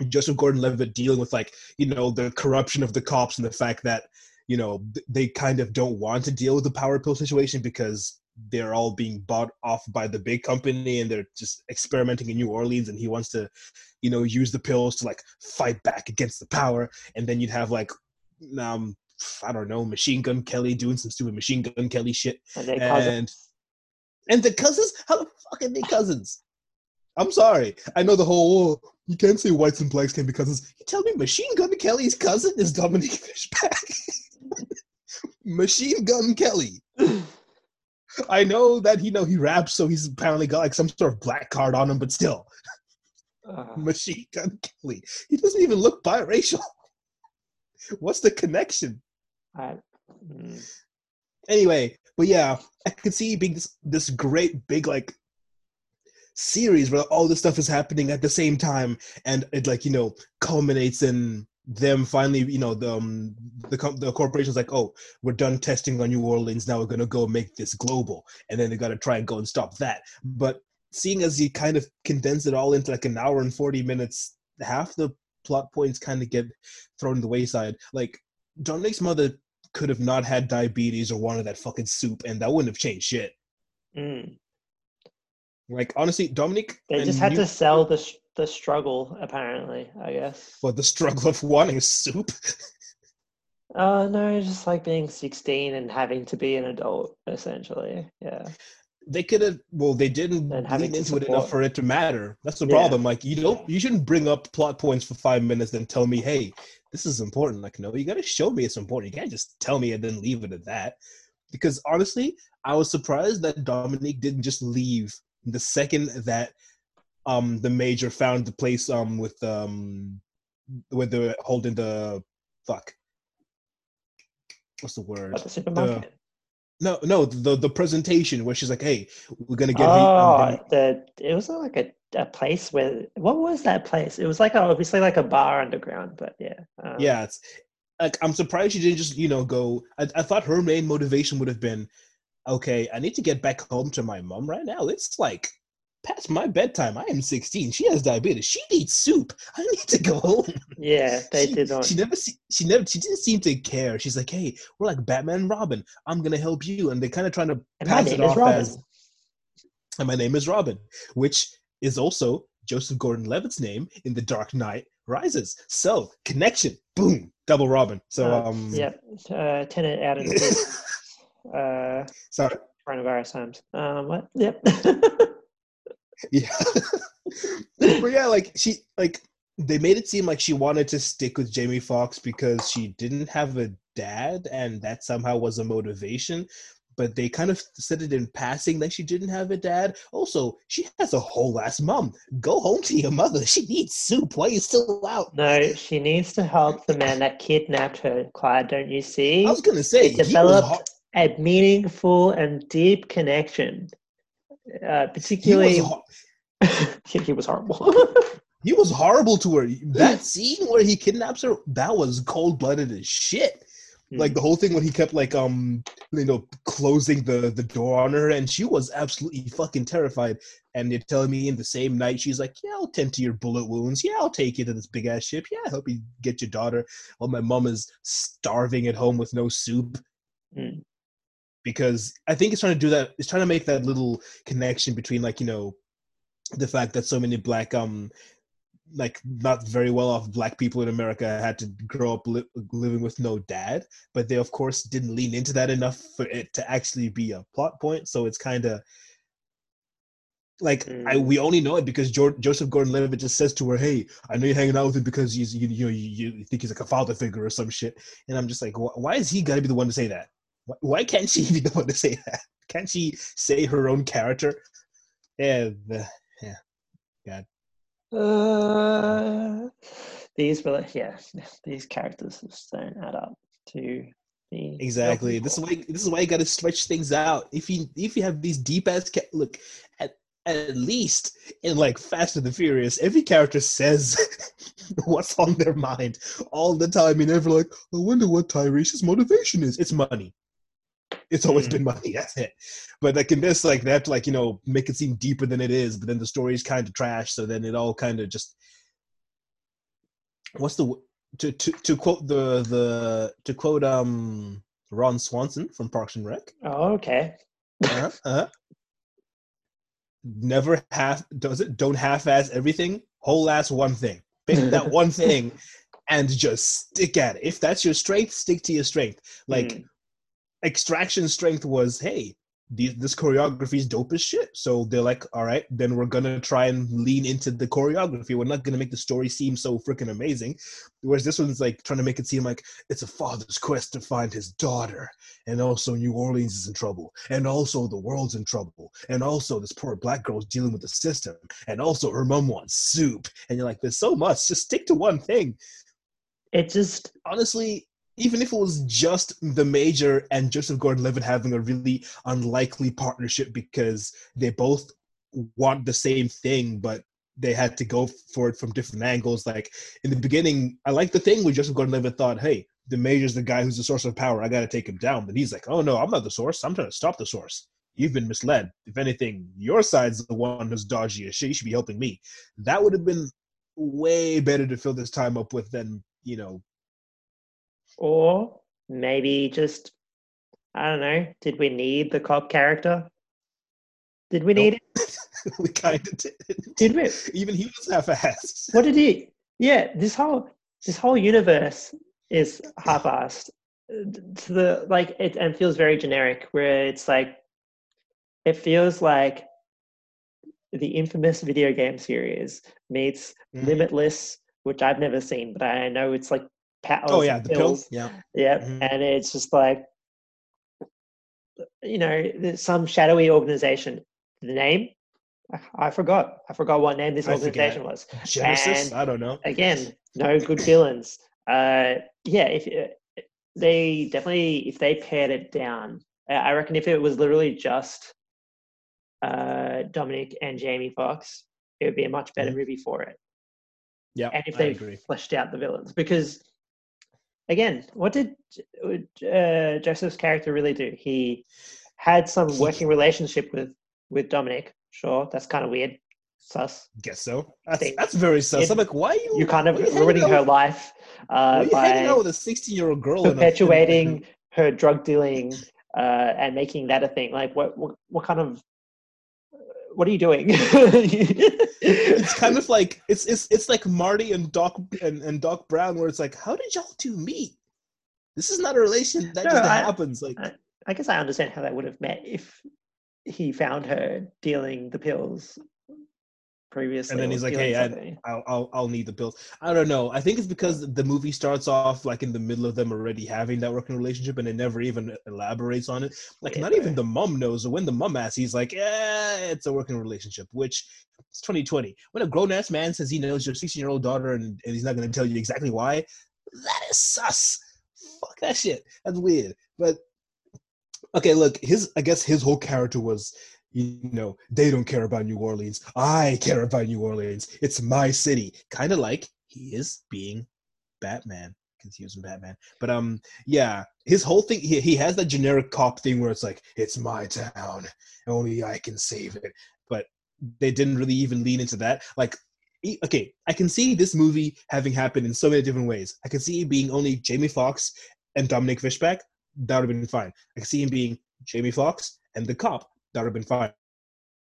Joseph Gordon-Levitt dealing with like you know the corruption of the cops and the fact that you know they kind of don't want to deal with the power pill situation because they're all being bought off by the big company and they're just experimenting in New Orleans and he wants to you know use the pills to like fight back against the power. And then you'd have like um I don't know Machine Gun Kelly doing some stupid Machine Gun Kelly shit. And and and the cousins? How the fuck are they cousins? I'm sorry. I know the whole oh, you can't say whites and blacks can be cousins. You tell me Machine Gun Kelly's cousin is Dominique Fishback? Machine Gun Kelly I know that you know he raps, so he's apparently got like some sort of black card on him, but still, Ugh. Machine Gun Kelly. He doesn't even look biracial. What's the connection? I- mm. Anyway, but yeah, I could see being this this great big like series where all this stuff is happening at the same time, and it like you know culminates in them finally you know the um, the com- the corporation's like oh we're done testing on New Orleans. Now we're gonna go make this global. And then they got to try and go and stop that. But seeing as you kind of condense it all into like an hour and 40 minutes half the plot points kind of get thrown to the wayside. Like Dominique's mother could have not had diabetes or wanted that fucking soup and that wouldn't have changed shit. Mm. like honestly Dominique They just had you- to sell the sh- the struggle, apparently. I guess. for the struggle of wanting soup Oh no, just like being sixteen and having to be an adult, essentially. Yeah. they could have well they didn't And lean to into it enough for it to matter that's the Yeah. problem like you don't you shouldn't bring up plot points for five minutes then tell me hey this is important like no you gotta show me it's important you can't just tell me and then leave it at that because honestly i was surprised that dominique didn't just leave the second that um the major found the place um with um where they're holding the fuck what's the word At the supermarket. no no the the presentation where she's like hey we're gonna get oh, um, the it was like a, a place where what was that place? It was like a, obviously like a bar underground, but yeah. Um, yeah it's like i'm surprised she didn't just you know go I, I thought her main motivation would have been okay i need to get back home to my mom right now it's like past my bedtime i am 16 she has diabetes she needs soup i need to go home Yeah, they she, did she never she never she didn't seem to care she's like hey we're like batman and robin i'm gonna help you and they're kind of trying to and pass it off Robin. as and my name is Robin, which is also Joseph Gordon-Levitt's name in The Dark Knight Rises. So connection, boom, double Robin. So Uh, um, Yep. Uh, tenant out in uh, sorry, coronavirus times. Um, what? Yep. yeah, but yeah, like she like they made it seem like she wanted to stick with Jamie Foxx because she didn't have a dad, and that somehow was a motivation. But they kind of said it in passing that she didn't have a dad. Also, she has a whole ass mom. Go home to your mother. She needs soup. Why are you still out? no, she needs to help the man that kidnapped her. Clyde, don't you see? I was gonna say he developed a meaningful and deep connection. Uh, he particularly, was, ho- he was horrible. he was horrible to her. That scene where he kidnaps her, that was cold blooded as shit. Like the whole thing when he kept like um you know closing the the door on her, and she was absolutely fucking terrified. And they're telling me in the same night, she's like, "Yeah, I'll tend to your bullet wounds. Yeah, I'll take you to this big ass ship. Yeah, I help you get your daughter." While my mom is starving at home with no soup. Mm. Because I think it's trying to do that. It's trying to make that little connection between like you know the fact that so many black um like not very well off black people in America had to grow up li- living with no dad, but they of course didn't lean into that enough for it to actually be a plot point. So it's kind of like I, Mm. we only know it because jo- Joseph Gordon-Levitt just says to her, "Hey, I know you're hanging out with him because he's you you, you, you think he's like a father figure or some shit." And I'm just like, why is he got to be the one to say that? Why, can't she be the one to say that? Can't she say her own character? Yeah, the, Uh, these were like, yeah, these characters just don't add up to the exactly. This is why this is why you got to stretch things out. If you if you have these deep ass ca- look at at least in like Fast and the Furious, every character says what's on their mind all the time. You never like, I wonder what Tyrese's motivation is. It's money. It's always Mm. been money. That's it. But like in this, like they have to like you know make it seem deeper than it is. But then the story's kind of trash. So then it all kind of just what's the to to to quote the the to quote um Ron Swanson from Parks and Rec. Oh, okay. Uh-huh, uh-huh. Never half does it. Don't half-ass everything. Whole ass one thing. Pick that one thing and just stick at it. If that's your strength, stick to your strength. Like Mm. Extraction strength was hey these, this choreography is dope as shit. So they're like all right then we're gonna try and lean into the choreography. We're not gonna make the story seem so freaking amazing. Whereas this one's like trying to make it seem like it's a father's quest to find his daughter. And also new orleans is in trouble. And also the world's in trouble. And also this poor black girl's dealing with the system. And also her mom wants soup. And you're like there's so much. Just stick to one thing. It just honestly, even if it was just the major and Joseph Gordon-Levitt having a really unlikely partnership because they both want the same thing, but they had to go for it from different angles. Like in the beginning, I like the thing where Joseph Gordon-Levitt thought, "Hey, the major's the guy who's the source of power. I got to take him down." But he's like, "Oh no, I'm not the source. I'm trying to stop the source." You've been misled. If anything, your side's the one who's dodgy as shit. You should be helping me. That would have been way better to fill this time up with than you know or maybe just I don't know. Did we need the cop character? Did we need it? we kind of did. Did we? Even he was half-assed. What did he? Yeah, this whole this whole universe is half-assed uh, to the like it and feels very generic. Where it's like it feels like the infamous video game series meets Mhm. Limitless, which I've never seen, but I know it's like Oh yeah, the pills. Yeah, Yeah, Mhm. and it's just like, you know, some shadowy organization. The name, I- forgot. I forgot what name this I forget. organization was. Genesis. And- I don't know. Again, no good villains. Uh, yeah, if uh, they definitely if they pared it down, I reckon if it was literally just uh, Dominique and Jamie Foxx, it would be a much better Mhm. movie for it. Yeah, and if I they agree. fleshed out the villains because again what did uh, joseph's character really do he had some working relationship with with dominique sure that's kind of weird sus Guess so. That's, Thing. that's very sus. It- I'm like, why are you? you're kind of you ruining her with- life uh, you hanging out with a 16 year old girl? in a- in a- perpetuating her drug dealing uh, and making that a thing like what what, what kind of what are you doing it's kind of like it's it's it's like Marty and Doc and, and Doc Brown, where it's like, how did y'all two meet? This is not a relation that No, just I- happens. Like, I- I guess I understand how they would have met if he found her dealing the pills previously. and then he's like, hey, I, something. I'll, I'll I'll need the pills. I don't know. I think it's because the movie starts off like in the middle of them already having that working relationship, and it never even elaborates on it. Like Yeah, not even the mom knows. When the mom asks, he's like, yeah, it's a working relationship. Which it's 2020. When a grown ass man says he knows your 16 year old daughter and, and he's not going to tell you exactly why, that is sus. Fuck that shit. That's weird. But okay, look, his I guess his whole character was you know, they don't care about New Orleans. I care about New Orleans. It's my city. Kind of like he is being Batman because he was in Batman. But um, yeah, his whole thing he, he has that generic cop thing where it's like it's my town, only I can save it. But they didn't really even lean into that. Like, okay, I can see this movie having happened in so many different ways. I can see it being only Jamie Foxx and Dominique Fishback. That would have been fine. I can see him being Jamie Foxx and the cop that would have been fine.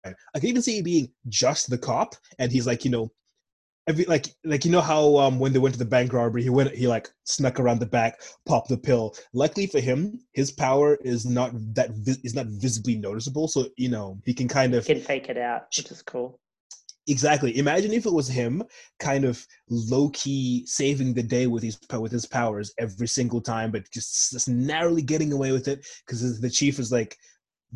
I can even see it being just the cop, and he's like, you know, every like like you know how um when they went to the bank robbery, he went he like snuck around the back, popped the pill. Luckily for him, his power is not that is not visibly noticeable, so you know he can kind of He can fake it out, which is cool. exactly imagine if it was him kind of low key saving the day with his with his powers every single time, but just, just narrowly getting away with it because the chief is like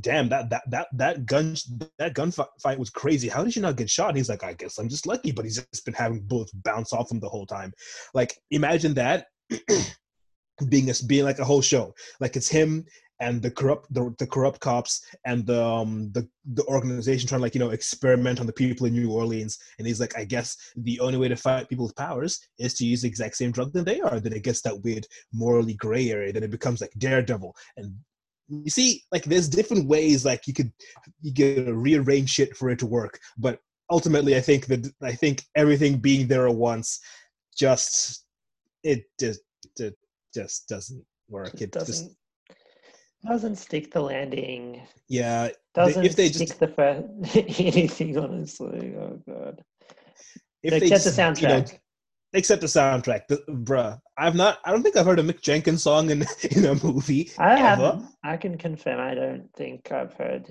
damn that that that that gun that gunfight was crazy. How did you not get shot? And he's like i guess i'm just lucky but he's just been having bullets bounce off him the whole time. Like imagine that being a, being like a whole show. Like it's him and the corrupt the, the corrupt cops and the um the the organization trying to like you know experiment on the people in new orleans. And he's like i guess the only way to fight people with powers is to use the exact same drug that they are. Then it gets that weird morally gray area. Then it becomes like daredevil. And you see, like there's different ways like you could you could rearrange shit for it to work, but ultimately, I think that I think everything being there at once just it just it just doesn't work. Just It doesn't just doesn't stick the landing. yeah. Doesn't if they stick just the first anything. Honestly, oh god. if they Except the just, you know, soundtrack. Except the soundtrack, the, bruh. I've not. I don't think I've heard a Mick Jenkins song in in a movie I ever. haven't. I can confirm. I don't think I've heard.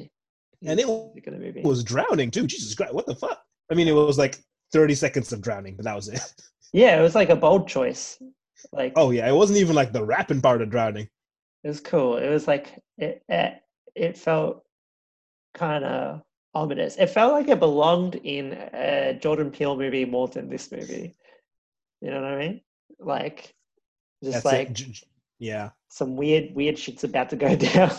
And it music in the movie. was drowning too. Jesus Christ, what the fuck? I mean, it was like 30 seconds of drowning, but that was it. Yeah, it was like a bold choice. Like, Oh yeah, it wasn't even like the rapping part of drowning. it was cool. It was like it. It, it felt kind of ominous. It felt like it belonged in a Jordan Peele movie more than this movie. You know what I mean? Like, just That's like it. Yeah, some weird, weird shit's about to go down,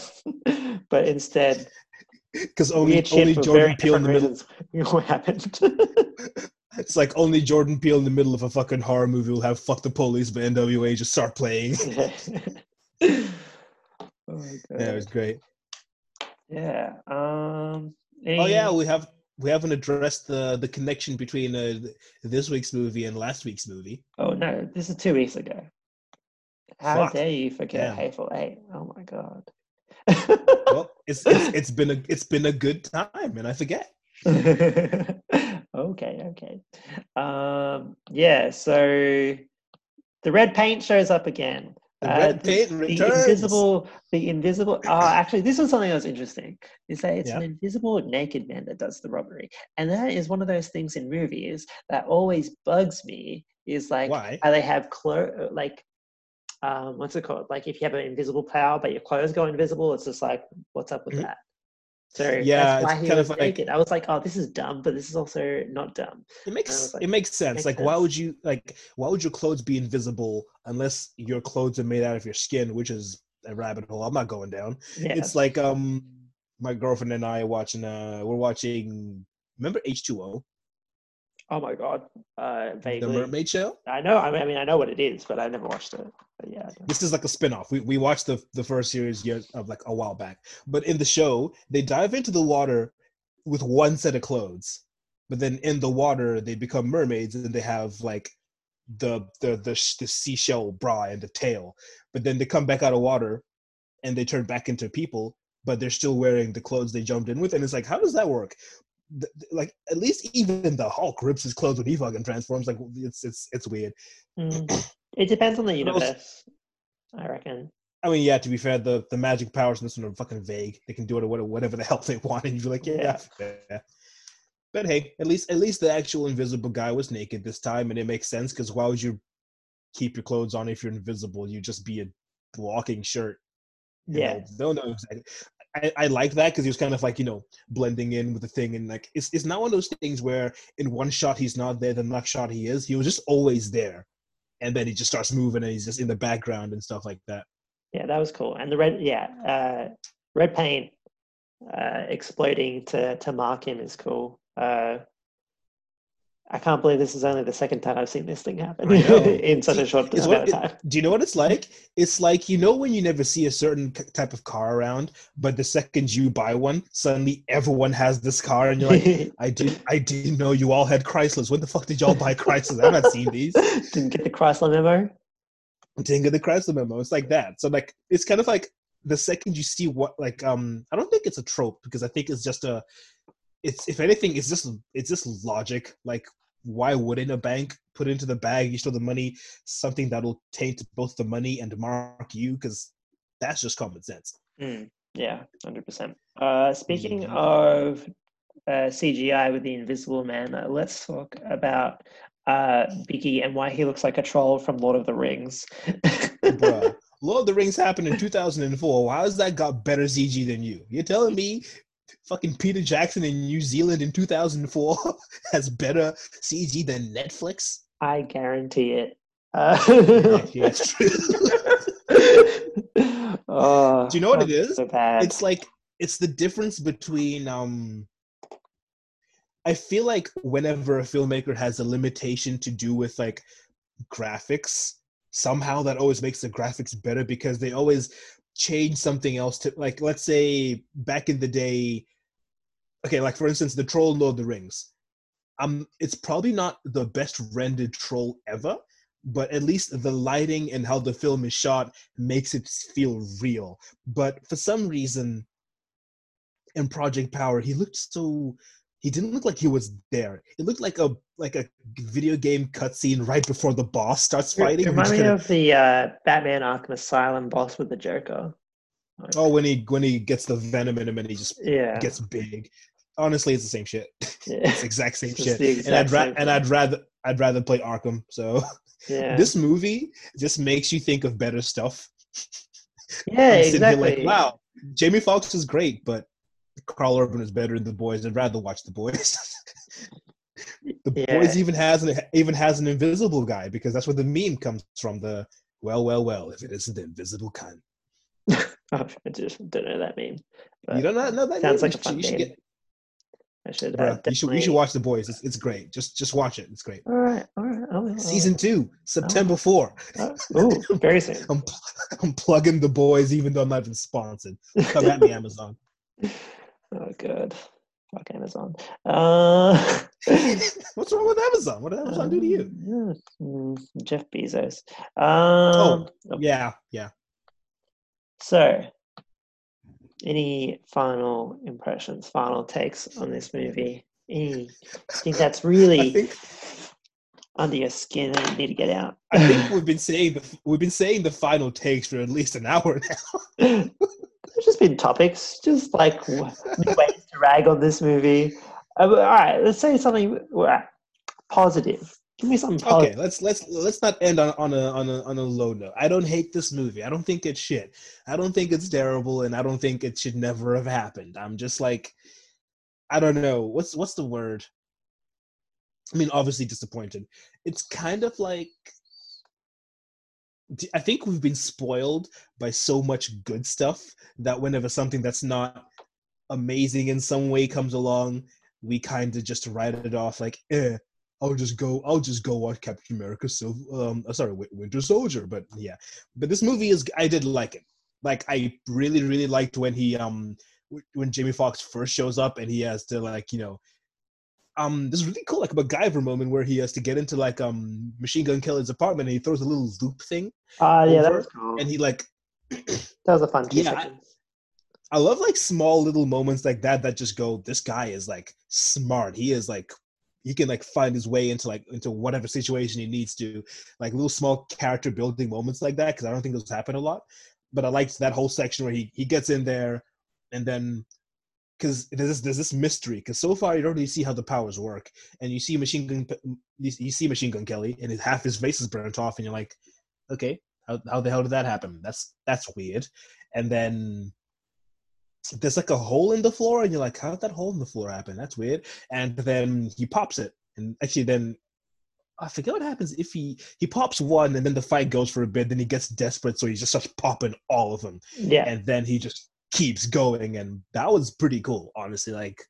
but instead, because only only Jordan Peele in the middle. what happened. It's like only Jordan Peele in the middle of a fucking horror movie will have "Fuck the Police" but NWA just start playing. Yeah. oh my god. yeah, it was great. Yeah. Um. Oh yeah, we have we haven't addressed the the connection between uh, this week's movie and last week's movie. Oh no, this is two weeks ago. How Fuck. dare you forget Damn. Hateful Eight? Oh my god. Well, it's, it's it's been a it's been a good time, and I forget. okay, okay. Um. Yeah. So the red paint shows up again. The Uh, the- the invisible, the invisible. Oh, actually, this was something that was interesting. Is that it's an invisible naked man that does the robbery, and that is one of those things in movies that always bugs me. Is like Why? how they have clo- like, um, what's it called? Like if you have an invisible power, but your clothes go invisible, it's just like, what's up with Mhm. that? So Yeah, that's why it's he kind was of like- naked. I was like, oh, this is dumb, but this is also not dumb. It makes like, it makes sense. makes like, why would you like? Why would your clothes be invisible unless your clothes are made out of your skin, which is a rabbit hole. I'm not going down. Yeah. It's like um, my girlfriend and I are watching. Uh, we're watching. Remember H2O, oh my god. Uh, the. Mermaid Show. I know. I mean, I mean, I know what it is, but I never watched it. But yeah. This is like a spin-off. We we watched the the first series years of like a while back. But in the show, they dive into the water with one set of clothes. But then in the water, they become mermaids and they have like the the the, the seashell bra and the tail. But then they come back out of water and they turn back into people, but they're still wearing the clothes they jumped in with. And it's like, how does that work? Like at least even the Hulk rips his clothes when he fucking transforms. Like it's it's it's weird. Mm. It depends on the universe. I reckon. I mean, yeah. To be fair, the, the magic powers in this one are fucking vague. They can do it whatever, whatever the hell they want, and you're like, yeah. yeah. But hey, at least at least the actual invisible guy was naked this time, and it makes sense because why would you keep your clothes on if you're invisible? You just be a walking shirt. you Yeah. know? no, no, exactly. I, I like that because he was kind of like you know blending in with the thing, and like it's it's not one of those things where in one shot he's not there, the next shot he is. He was just always there, and then he just starts moving, and he's just in the background and stuff like that. Yeah, that was cool. And the red, yeah, uh, red paint uh, exploding to to mark him is cool. Uh, I can't believe this is only the second time I've seen this thing happen in such a short amount of time. Do you know what it's like? It's like you know when you never see a certain type of car around, but the second you buy one, suddenly everyone has this car, and you're like, I didn't, I didn't know you all had Chryslers. When the fuck did y'all buy Chryslers? I've not seen these. Didn't get the Chrysler memo. Didn't get the Chrysler memo. It's like that. So like, it's kind of like the second you see what, like, um, I don't think it's a trope because I think it's just a, it's if anything, it's just it's just logic. Like, why wouldn't a bank put into the bag you store the money something that'll taint both the money and mark you? Because that's just common sense. Mm, yeah, hundred percent. Uh, speaking Mhm. of uh, CGI with the Invisible Man, uh, let's talk about uh, Biggie and why he looks like a troll from Lord of the Rings. Bruh. Lord of the Rings happened in 2004. How has that got better CG than you? You're telling me fucking Peter Jackson in New Zealand in 2004 has better CG than Netflix? I guarantee it. Uh, Yeah, true. oh, Do you know what it is? So it's like it's the difference between um I feel like whenever a filmmaker has a limitation to do with like graphics, somehow that always makes the graphics better because they always change something else to like let's say back in the day okay like for instance the troll lord of the rings. Um it's probably not the best rendered troll ever but at least the lighting and how the film is shot makes it feel real. But for some reason in project power he looked so he didn't look like he was there. It looked like a like a video game cutscene right before the boss starts fighting Remind which me kinda- of the uh, Batman Arkham Asylum boss with the Joker. Like, oh when he when he gets the venom in him and he just yeah, gets big honestly it's the same shit yeah, it's the exact same shit the and i'd ra- and i'd rather i'd rather play arkham so yeah. this movie just makes you think of better stuff yeah, I'm sitting here exactly. like wow jamie Foxx is great but karl urban is better than the boys i'd rather watch the boys the Yeah. boys even has an even has an invisible guy because that's where the meme comes from the well well well if it isn't the invisible kind I just don't know that meme. you don't know, know that sounds meme? like a You fun should- you should get I should. Bruh, you should you should watch the boys it's, it's great just just watch it it's great All right, all right. I will, I season two september 4 Oh, ooh, very soon. I'm, I'm plugging the boys, even though I'm not even sponsored. Come at me, Amazon. Oh, good. Fuck Amazon. Uh, What's wrong with Amazon? What did Amazon do to you? Um, mm, Jeff Bezos. Um, Yeah, yeah. So, any final impressions, final takes on this movie? Any think that's really think under your skin and you need to get out? I think we've been saying the we've been saying the final takes for at least an hour now. There's just been topics, just like ways to rag on this movie. Uh, all right, let's say something uh, positive. Give me something positive. Okay, let's let's let's not end on, on a on a on a low note. I don't hate this movie. I don't think it's shit. I don't think it's terrible, and I don't think it should never have happened. I'm just like, I don't know what's what's the word. I mean, obviously disappointed. It's kind of like I think we've been spoiled by so much good stuff that whenever something that's not amazing in some way comes along, we kind of just write it off like, eh, I'll just go. I'll just go watch Captain America. Silver, um, uh, sorry, Winter Soldier. But yeah, but this movie is. I did like it. Like I really, really liked when he um when Jamie Foxx first shows up and he has to like you know um this is really cool like a MacGyver moment where he has to get into like um Machine Gun Kelly's apartment and he throws a little loop thing Ah, yeah, that was cool. and he like That was a fun Yeah, I- I love like small little moments like that that just go, this guy is like smart. He is like he can like find his way into like into whatever situation he needs to. Like little small character building moments like that because I don't think those happen a lot. But I liked that whole section where he he gets in there and then because there's this, there's this mystery because so far you don't really see how the powers work and you see machine gun you see machine gun kelly and his, half his face is burnt off and you're like okay how, how the hell did that happen that's that's weird and then there's like a hole in the floor and you're like how did that hole in the floor happen? That's weird. And then he pops it. And actually then i forget what happens if he he pops one and then the fight goes for a bit then he gets desperate so he just starts popping all of them. Yeah, and then he just keeps going and that was pretty cool honestly. Like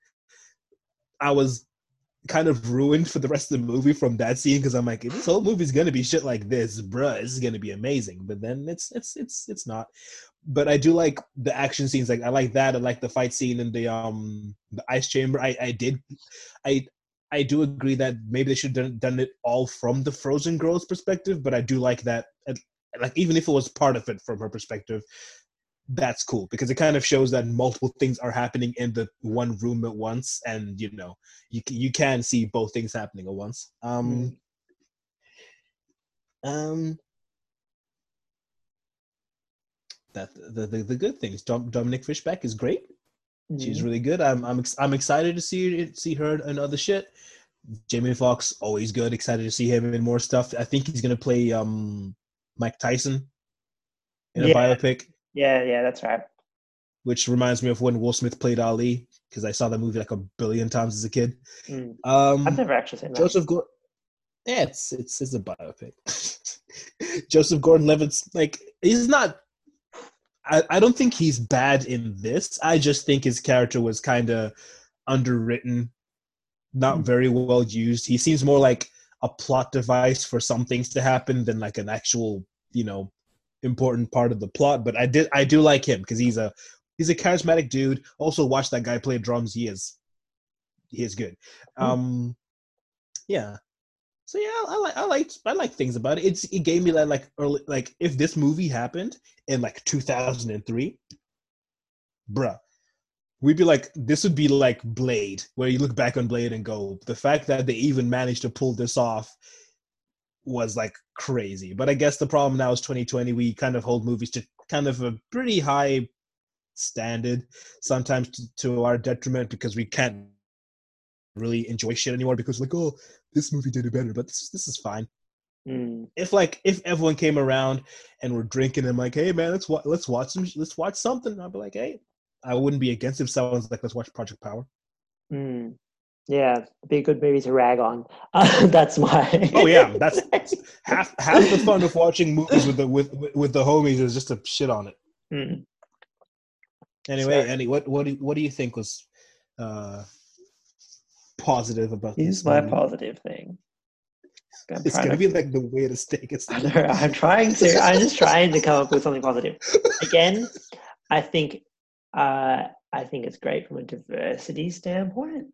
i was kind of ruined for the rest of the movie from that scene because i'm like this whole movie's gonna be shit like this bruh this is gonna be amazing. But then it's it's it's it's not. But i do like the action scenes like i like that i like the fight scene in the um the ice chamber. I i did i i do agree that maybe they should have done, done it all from the frozen girl's perspective but i do like that like even if it was part of it from her perspective that's cool because it kind of shows that multiple things are happening in the one room at once and you know you you can see both things happening at once. Um um that the, the the good things. Dom, dominique fishback is great. She's Mhm. really good. I'm i'm ex- i'm excited to see see her in other shit. Jamie Foxx always good. Excited to see him in more stuff. I think he's gonna play um mike tyson in a Yeah. biopic yeah, yeah, that's right. which reminds me of when Will Smith played Ali because I saw that movie like a billion times as a kid. Mm. Um, I've never actually seen that. Joseph Gordon. Yeah, it's it's it's a biopic. Joseph Gordon-Levitt's like he's not. I, I don't think he's bad in this. I just think his character was kind of underwritten, not Hmm. very well used. He seems more like a plot device for some things to happen than like an actual, you know, important part of the plot. But I did I do like him because he's a he's a charismatic dude. Also, watch that guy play drums. He is he is good. Hmm. Um, yeah. So yeah, I like I like I like things about it. It's it gave me that like early like if this movie happened in like 2003, bruh, we'd be like this would be like Blade, where you look back on Blade and go, the fact that they even managed to pull this off was like crazy. But I guess the problem now is 2020. We kind of hold movies to kind of a pretty high standard, sometimes to, to our detriment because we can't really enjoy shit anymore because like oh this movie did it better but this, this is fine Mm. if like if everyone came around and we're drinking and like hey man let's wa- let's watch some let's watch something i'd be like hey i wouldn't be against if someone's like let's watch project power Mm. Yeah, be a good movie to rag on. that's my. oh yeah that's half half the fun of watching movies with the with with- the homies is just to shit on it Mm. anyway Sure. Annie, what what do, what do you think was uh positive about Here's this my movie? positive thing. I'm it's gonna to- be like the weirdest take it's I know, I'm trying to. I'm just trying to come up with something positive. Again, I think uh, I think it's great from a diversity standpoint.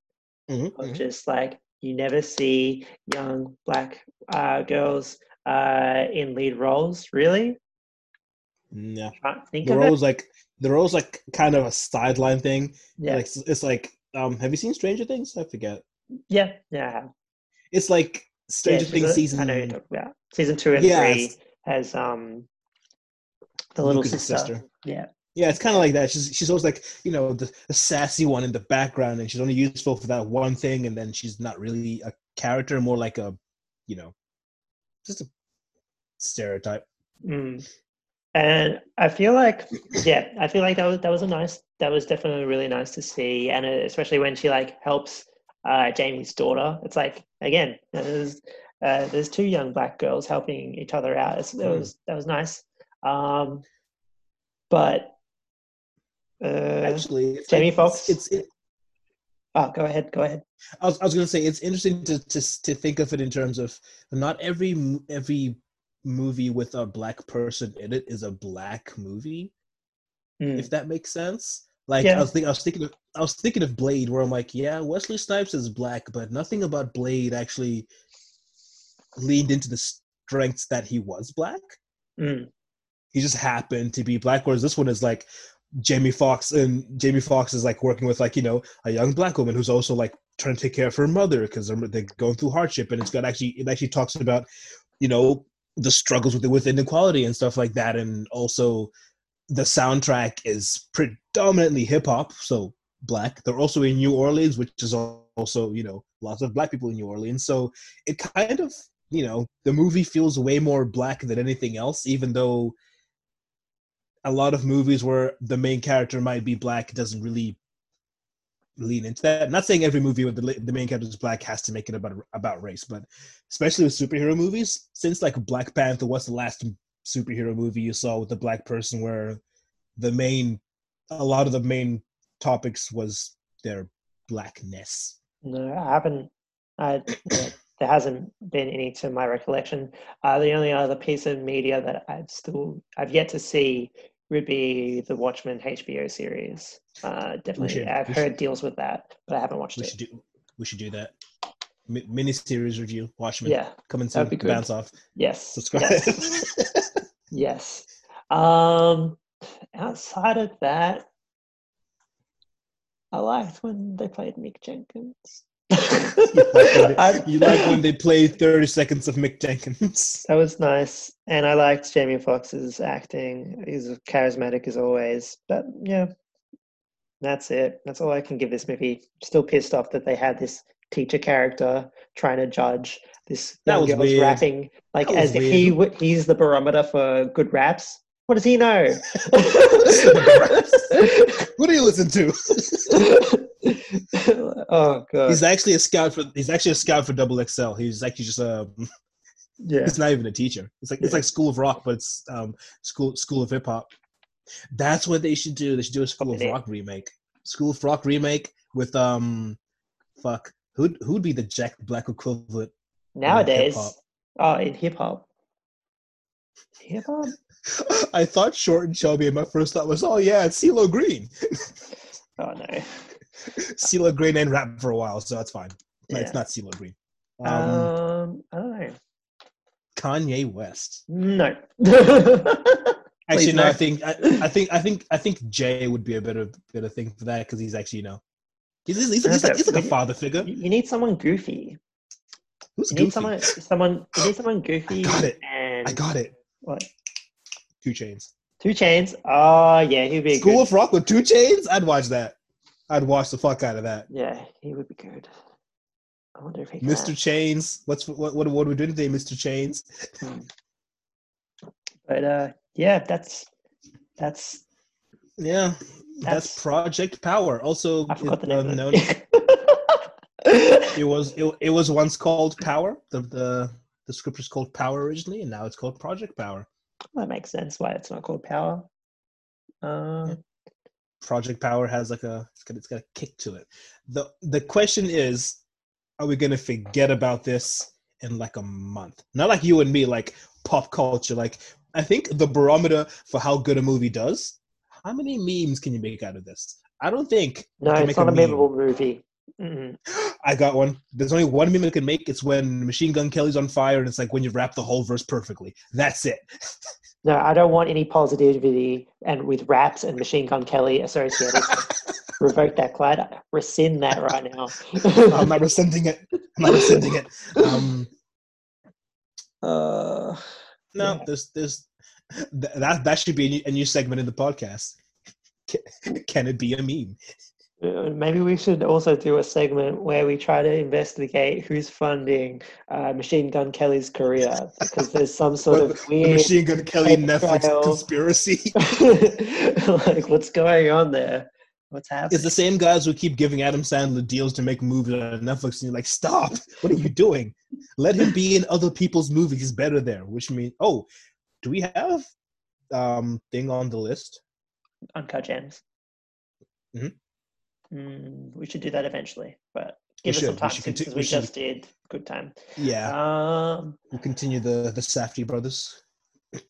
Mhm, Of mhm. just like you never see young black uh, girls uh, in lead roles. Really, yeah think the role's like the role's like kind of a sideline thing. Yeah, Like it's, it's like um have you seen Stranger Things? I forget. yeah, yeah. It's like Stranger Yeah, Things a- season. I know you're talking season two and Yeah, three has um the little sister. sister. Yeah, Yeah, it's kind of like that. She's she's always like you know the, the sassy one in the background, and she's only useful for that one thing, and then she's not really a character, more like a you know just a stereotype. Mm. And I feel like, yeah, I feel like that was that was a nice, that was definitely really nice to see, and uh, especially when she like helps uh, Jamie's daughter. It's like again, there's uh, there's two young black girls helping each other out. It's, that Mm. was that was nice. Um, but uh, Actually, it's Jamie like- Foxx? It's, it's it, oh, go ahead, go ahead. I was, I was going to say it's interesting to, to to think of it in terms of not every every movie with a black person in it is a black movie. Mm. If that makes sense. Like Yeah. I was thinking, I was thinking of I was thinking of Blade, where I'm like, yeah, Wesley Snipes is black, but nothing about Blade actually leaned into the strengths that he was black. Mm. He just happened to be black. Whereas this one is like Jamie Foxx, and Jamie Foxx is like working with like you know a young black woman who's also like trying to take care of her mother because they're, they're going through hardship, and it's got actually it actually talks about you know the struggles with with inequality and stuff like that, and also the soundtrack is predominantly hip hop, so black. They're also in New Orleans, which is also you know lots of black people in New Orleans, so it kind of you know the movie feels way more black than anything else, even though a lot of movies where the main character might be black doesn't really lean into that. I'm not saying every movie with the, the main character is black has to make it about about race, but especially with superhero movies, since like Black Panther, what's the last superhero movie you saw with a black person where the main, a lot of the main topics was their blackness. No, I haven't. I, there hasn't been any to my recollection. Uh, the only other piece of media that I've still I've yet to see would be the Watchmen HBO series. Uh, definitely, should- I've heard should- deals with that, but I haven't watched We it. should do, we should do that. Mi- mini-series review, Watchmen, Yeah. coming soon. that'd be good. Bounce off, Yes. subscribe. Yes. yes. Um, outside of that, I liked when they played Mick Jenkins. you, like when I- they, you like when they play 30 seconds of Mick Jenkins. That was nice, and I liked Jamie Foxx's acting. He's charismatic as always. But yeah, that's it. That's all I can give this movie. Still pissed off that they had this teacher character trying to judge this That was girl's weird. rapping, like That as if he w- he's the barometer for good raps. What does he know? What do you listen to? oh god. he's actually a scout for. He's actually a scout for Double XL. He's actually just a. yeah. It's not even a teacher. It's like it's like School of Rock, but it's um school School of Hip Hop. That's what they should do. They should do a School of Rock remake. School of Rock remake with um, fuck. Who'd who'd be the Jack Black equivalent? Nowadays, hip-hop. oh, in hip hop. Hip hop? I thought short and chubby, and my first thought was, oh yeah, it's CeeLo Green. Oh no. CeeLo Green and rap for a while, so that's fine. No, It's Yeah. not CeeLo Green. Um, Um, I don't know. Kanye West. No. Actually, no. I think I, I think I think I think Jay would be a better better thing for that because he's actually you know he's he's, he's, he's, like, he's like a father figure. you need someone goofy. Who's You goofy? need someone. Someone. You need someone goofy. got it. And I got it. What? 2 Chainz. Two chains. Oh yeah, he'd be School good. of Rock with 2 Chainz. I'd watch that. I'd watch the fuck out of that. Yeah, he would be good. I wonder if he can. Mr. Chainz. What's what what, what are we doing today, Mr. Chainz? But uh, yeah, that's that's. Yeah, that's, That's- Project Power. Also, I forgot the it, name. uh, known- it. it was it, it was once called Power. The the the script was called Power originally, and now it's called Project Power. That makes sense. Why it's not called Power. Uh, Project Power has like a it's got it's got a kick to it. the The question is, are we gonna forget about this in like a month? Not like you and me, like pop culture. Like I think the barometer for how good a movie does. How many memes can you make out of this? I don't think. no, it's not a meme. memorable movie. Mm-mm. I got one. There's only one meme I can make. It's when Machine Gun Kelly's on fire, and it's like when you rap the whole verse perfectly. That's it. No, I don't want any positivity and with raps and Machine Gun Kelly associated. Revoke that, Clyde. Rescind that right now. I'm not rescinding it. I'm not rescinding it. Um, uh, no, Yeah. there's there's th- that that should be a new, a new segment in the podcast. Can, can it be a meme? Maybe we should also do a segment where we try to investigate who's funding uh, Machine Gun Kelly's career because there's some sort of weird, Machine Gun Kelly Netflix conspiracy. like what's going on there? What's happening? It's the same guys who keep giving Adam Sandler deals to make movies on Netflix, and you're like, stop! What are you doing? Let him be in other people's movies. He's better there. Which means, oh, do we have um thing on the list? Uncut Gems. Mhm. Mm, we should do that eventually, but We give us should. some We time conti- we, we should- just did. Good time. Yeah, Um. we'll continue the the Safdie brothers.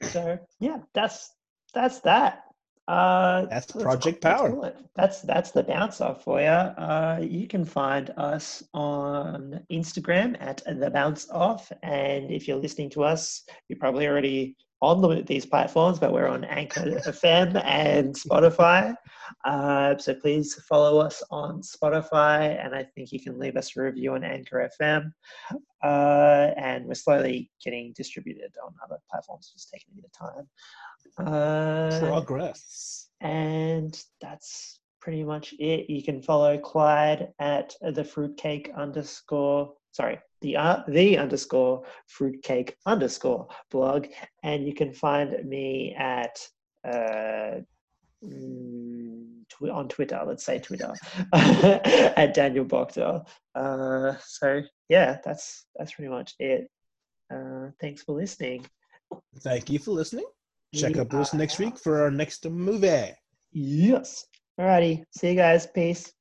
So yeah, that's that's that. Uh, That's Project Power. That's that's the bounce off for you. Uh, you can find us on Instagram at the bounce off, and if you're listening to us, you're probably already on the, these platforms, but we're on Anchor FM and Spotify. Uh, so please follow us on Spotify, and I think you can leave us a review on Anchor FM. Uh, and we're slowly getting distributed on other platforms, just taking a bit of time. Uh, Progress. and that's pretty much it. You can follow Clyde at the fruitcake underscore sorry, the uh, the underscore fruitcake underscore blog, and you can find me at uh, tw- on Twitter. Let's say Twitter at Daniel Boctor. Uh, so yeah, that's that's pretty much it. Uh, thanks for listening. Thank you for listening. Check We us are next week for our next movie. Yes. Alrighty. See you guys. Peace.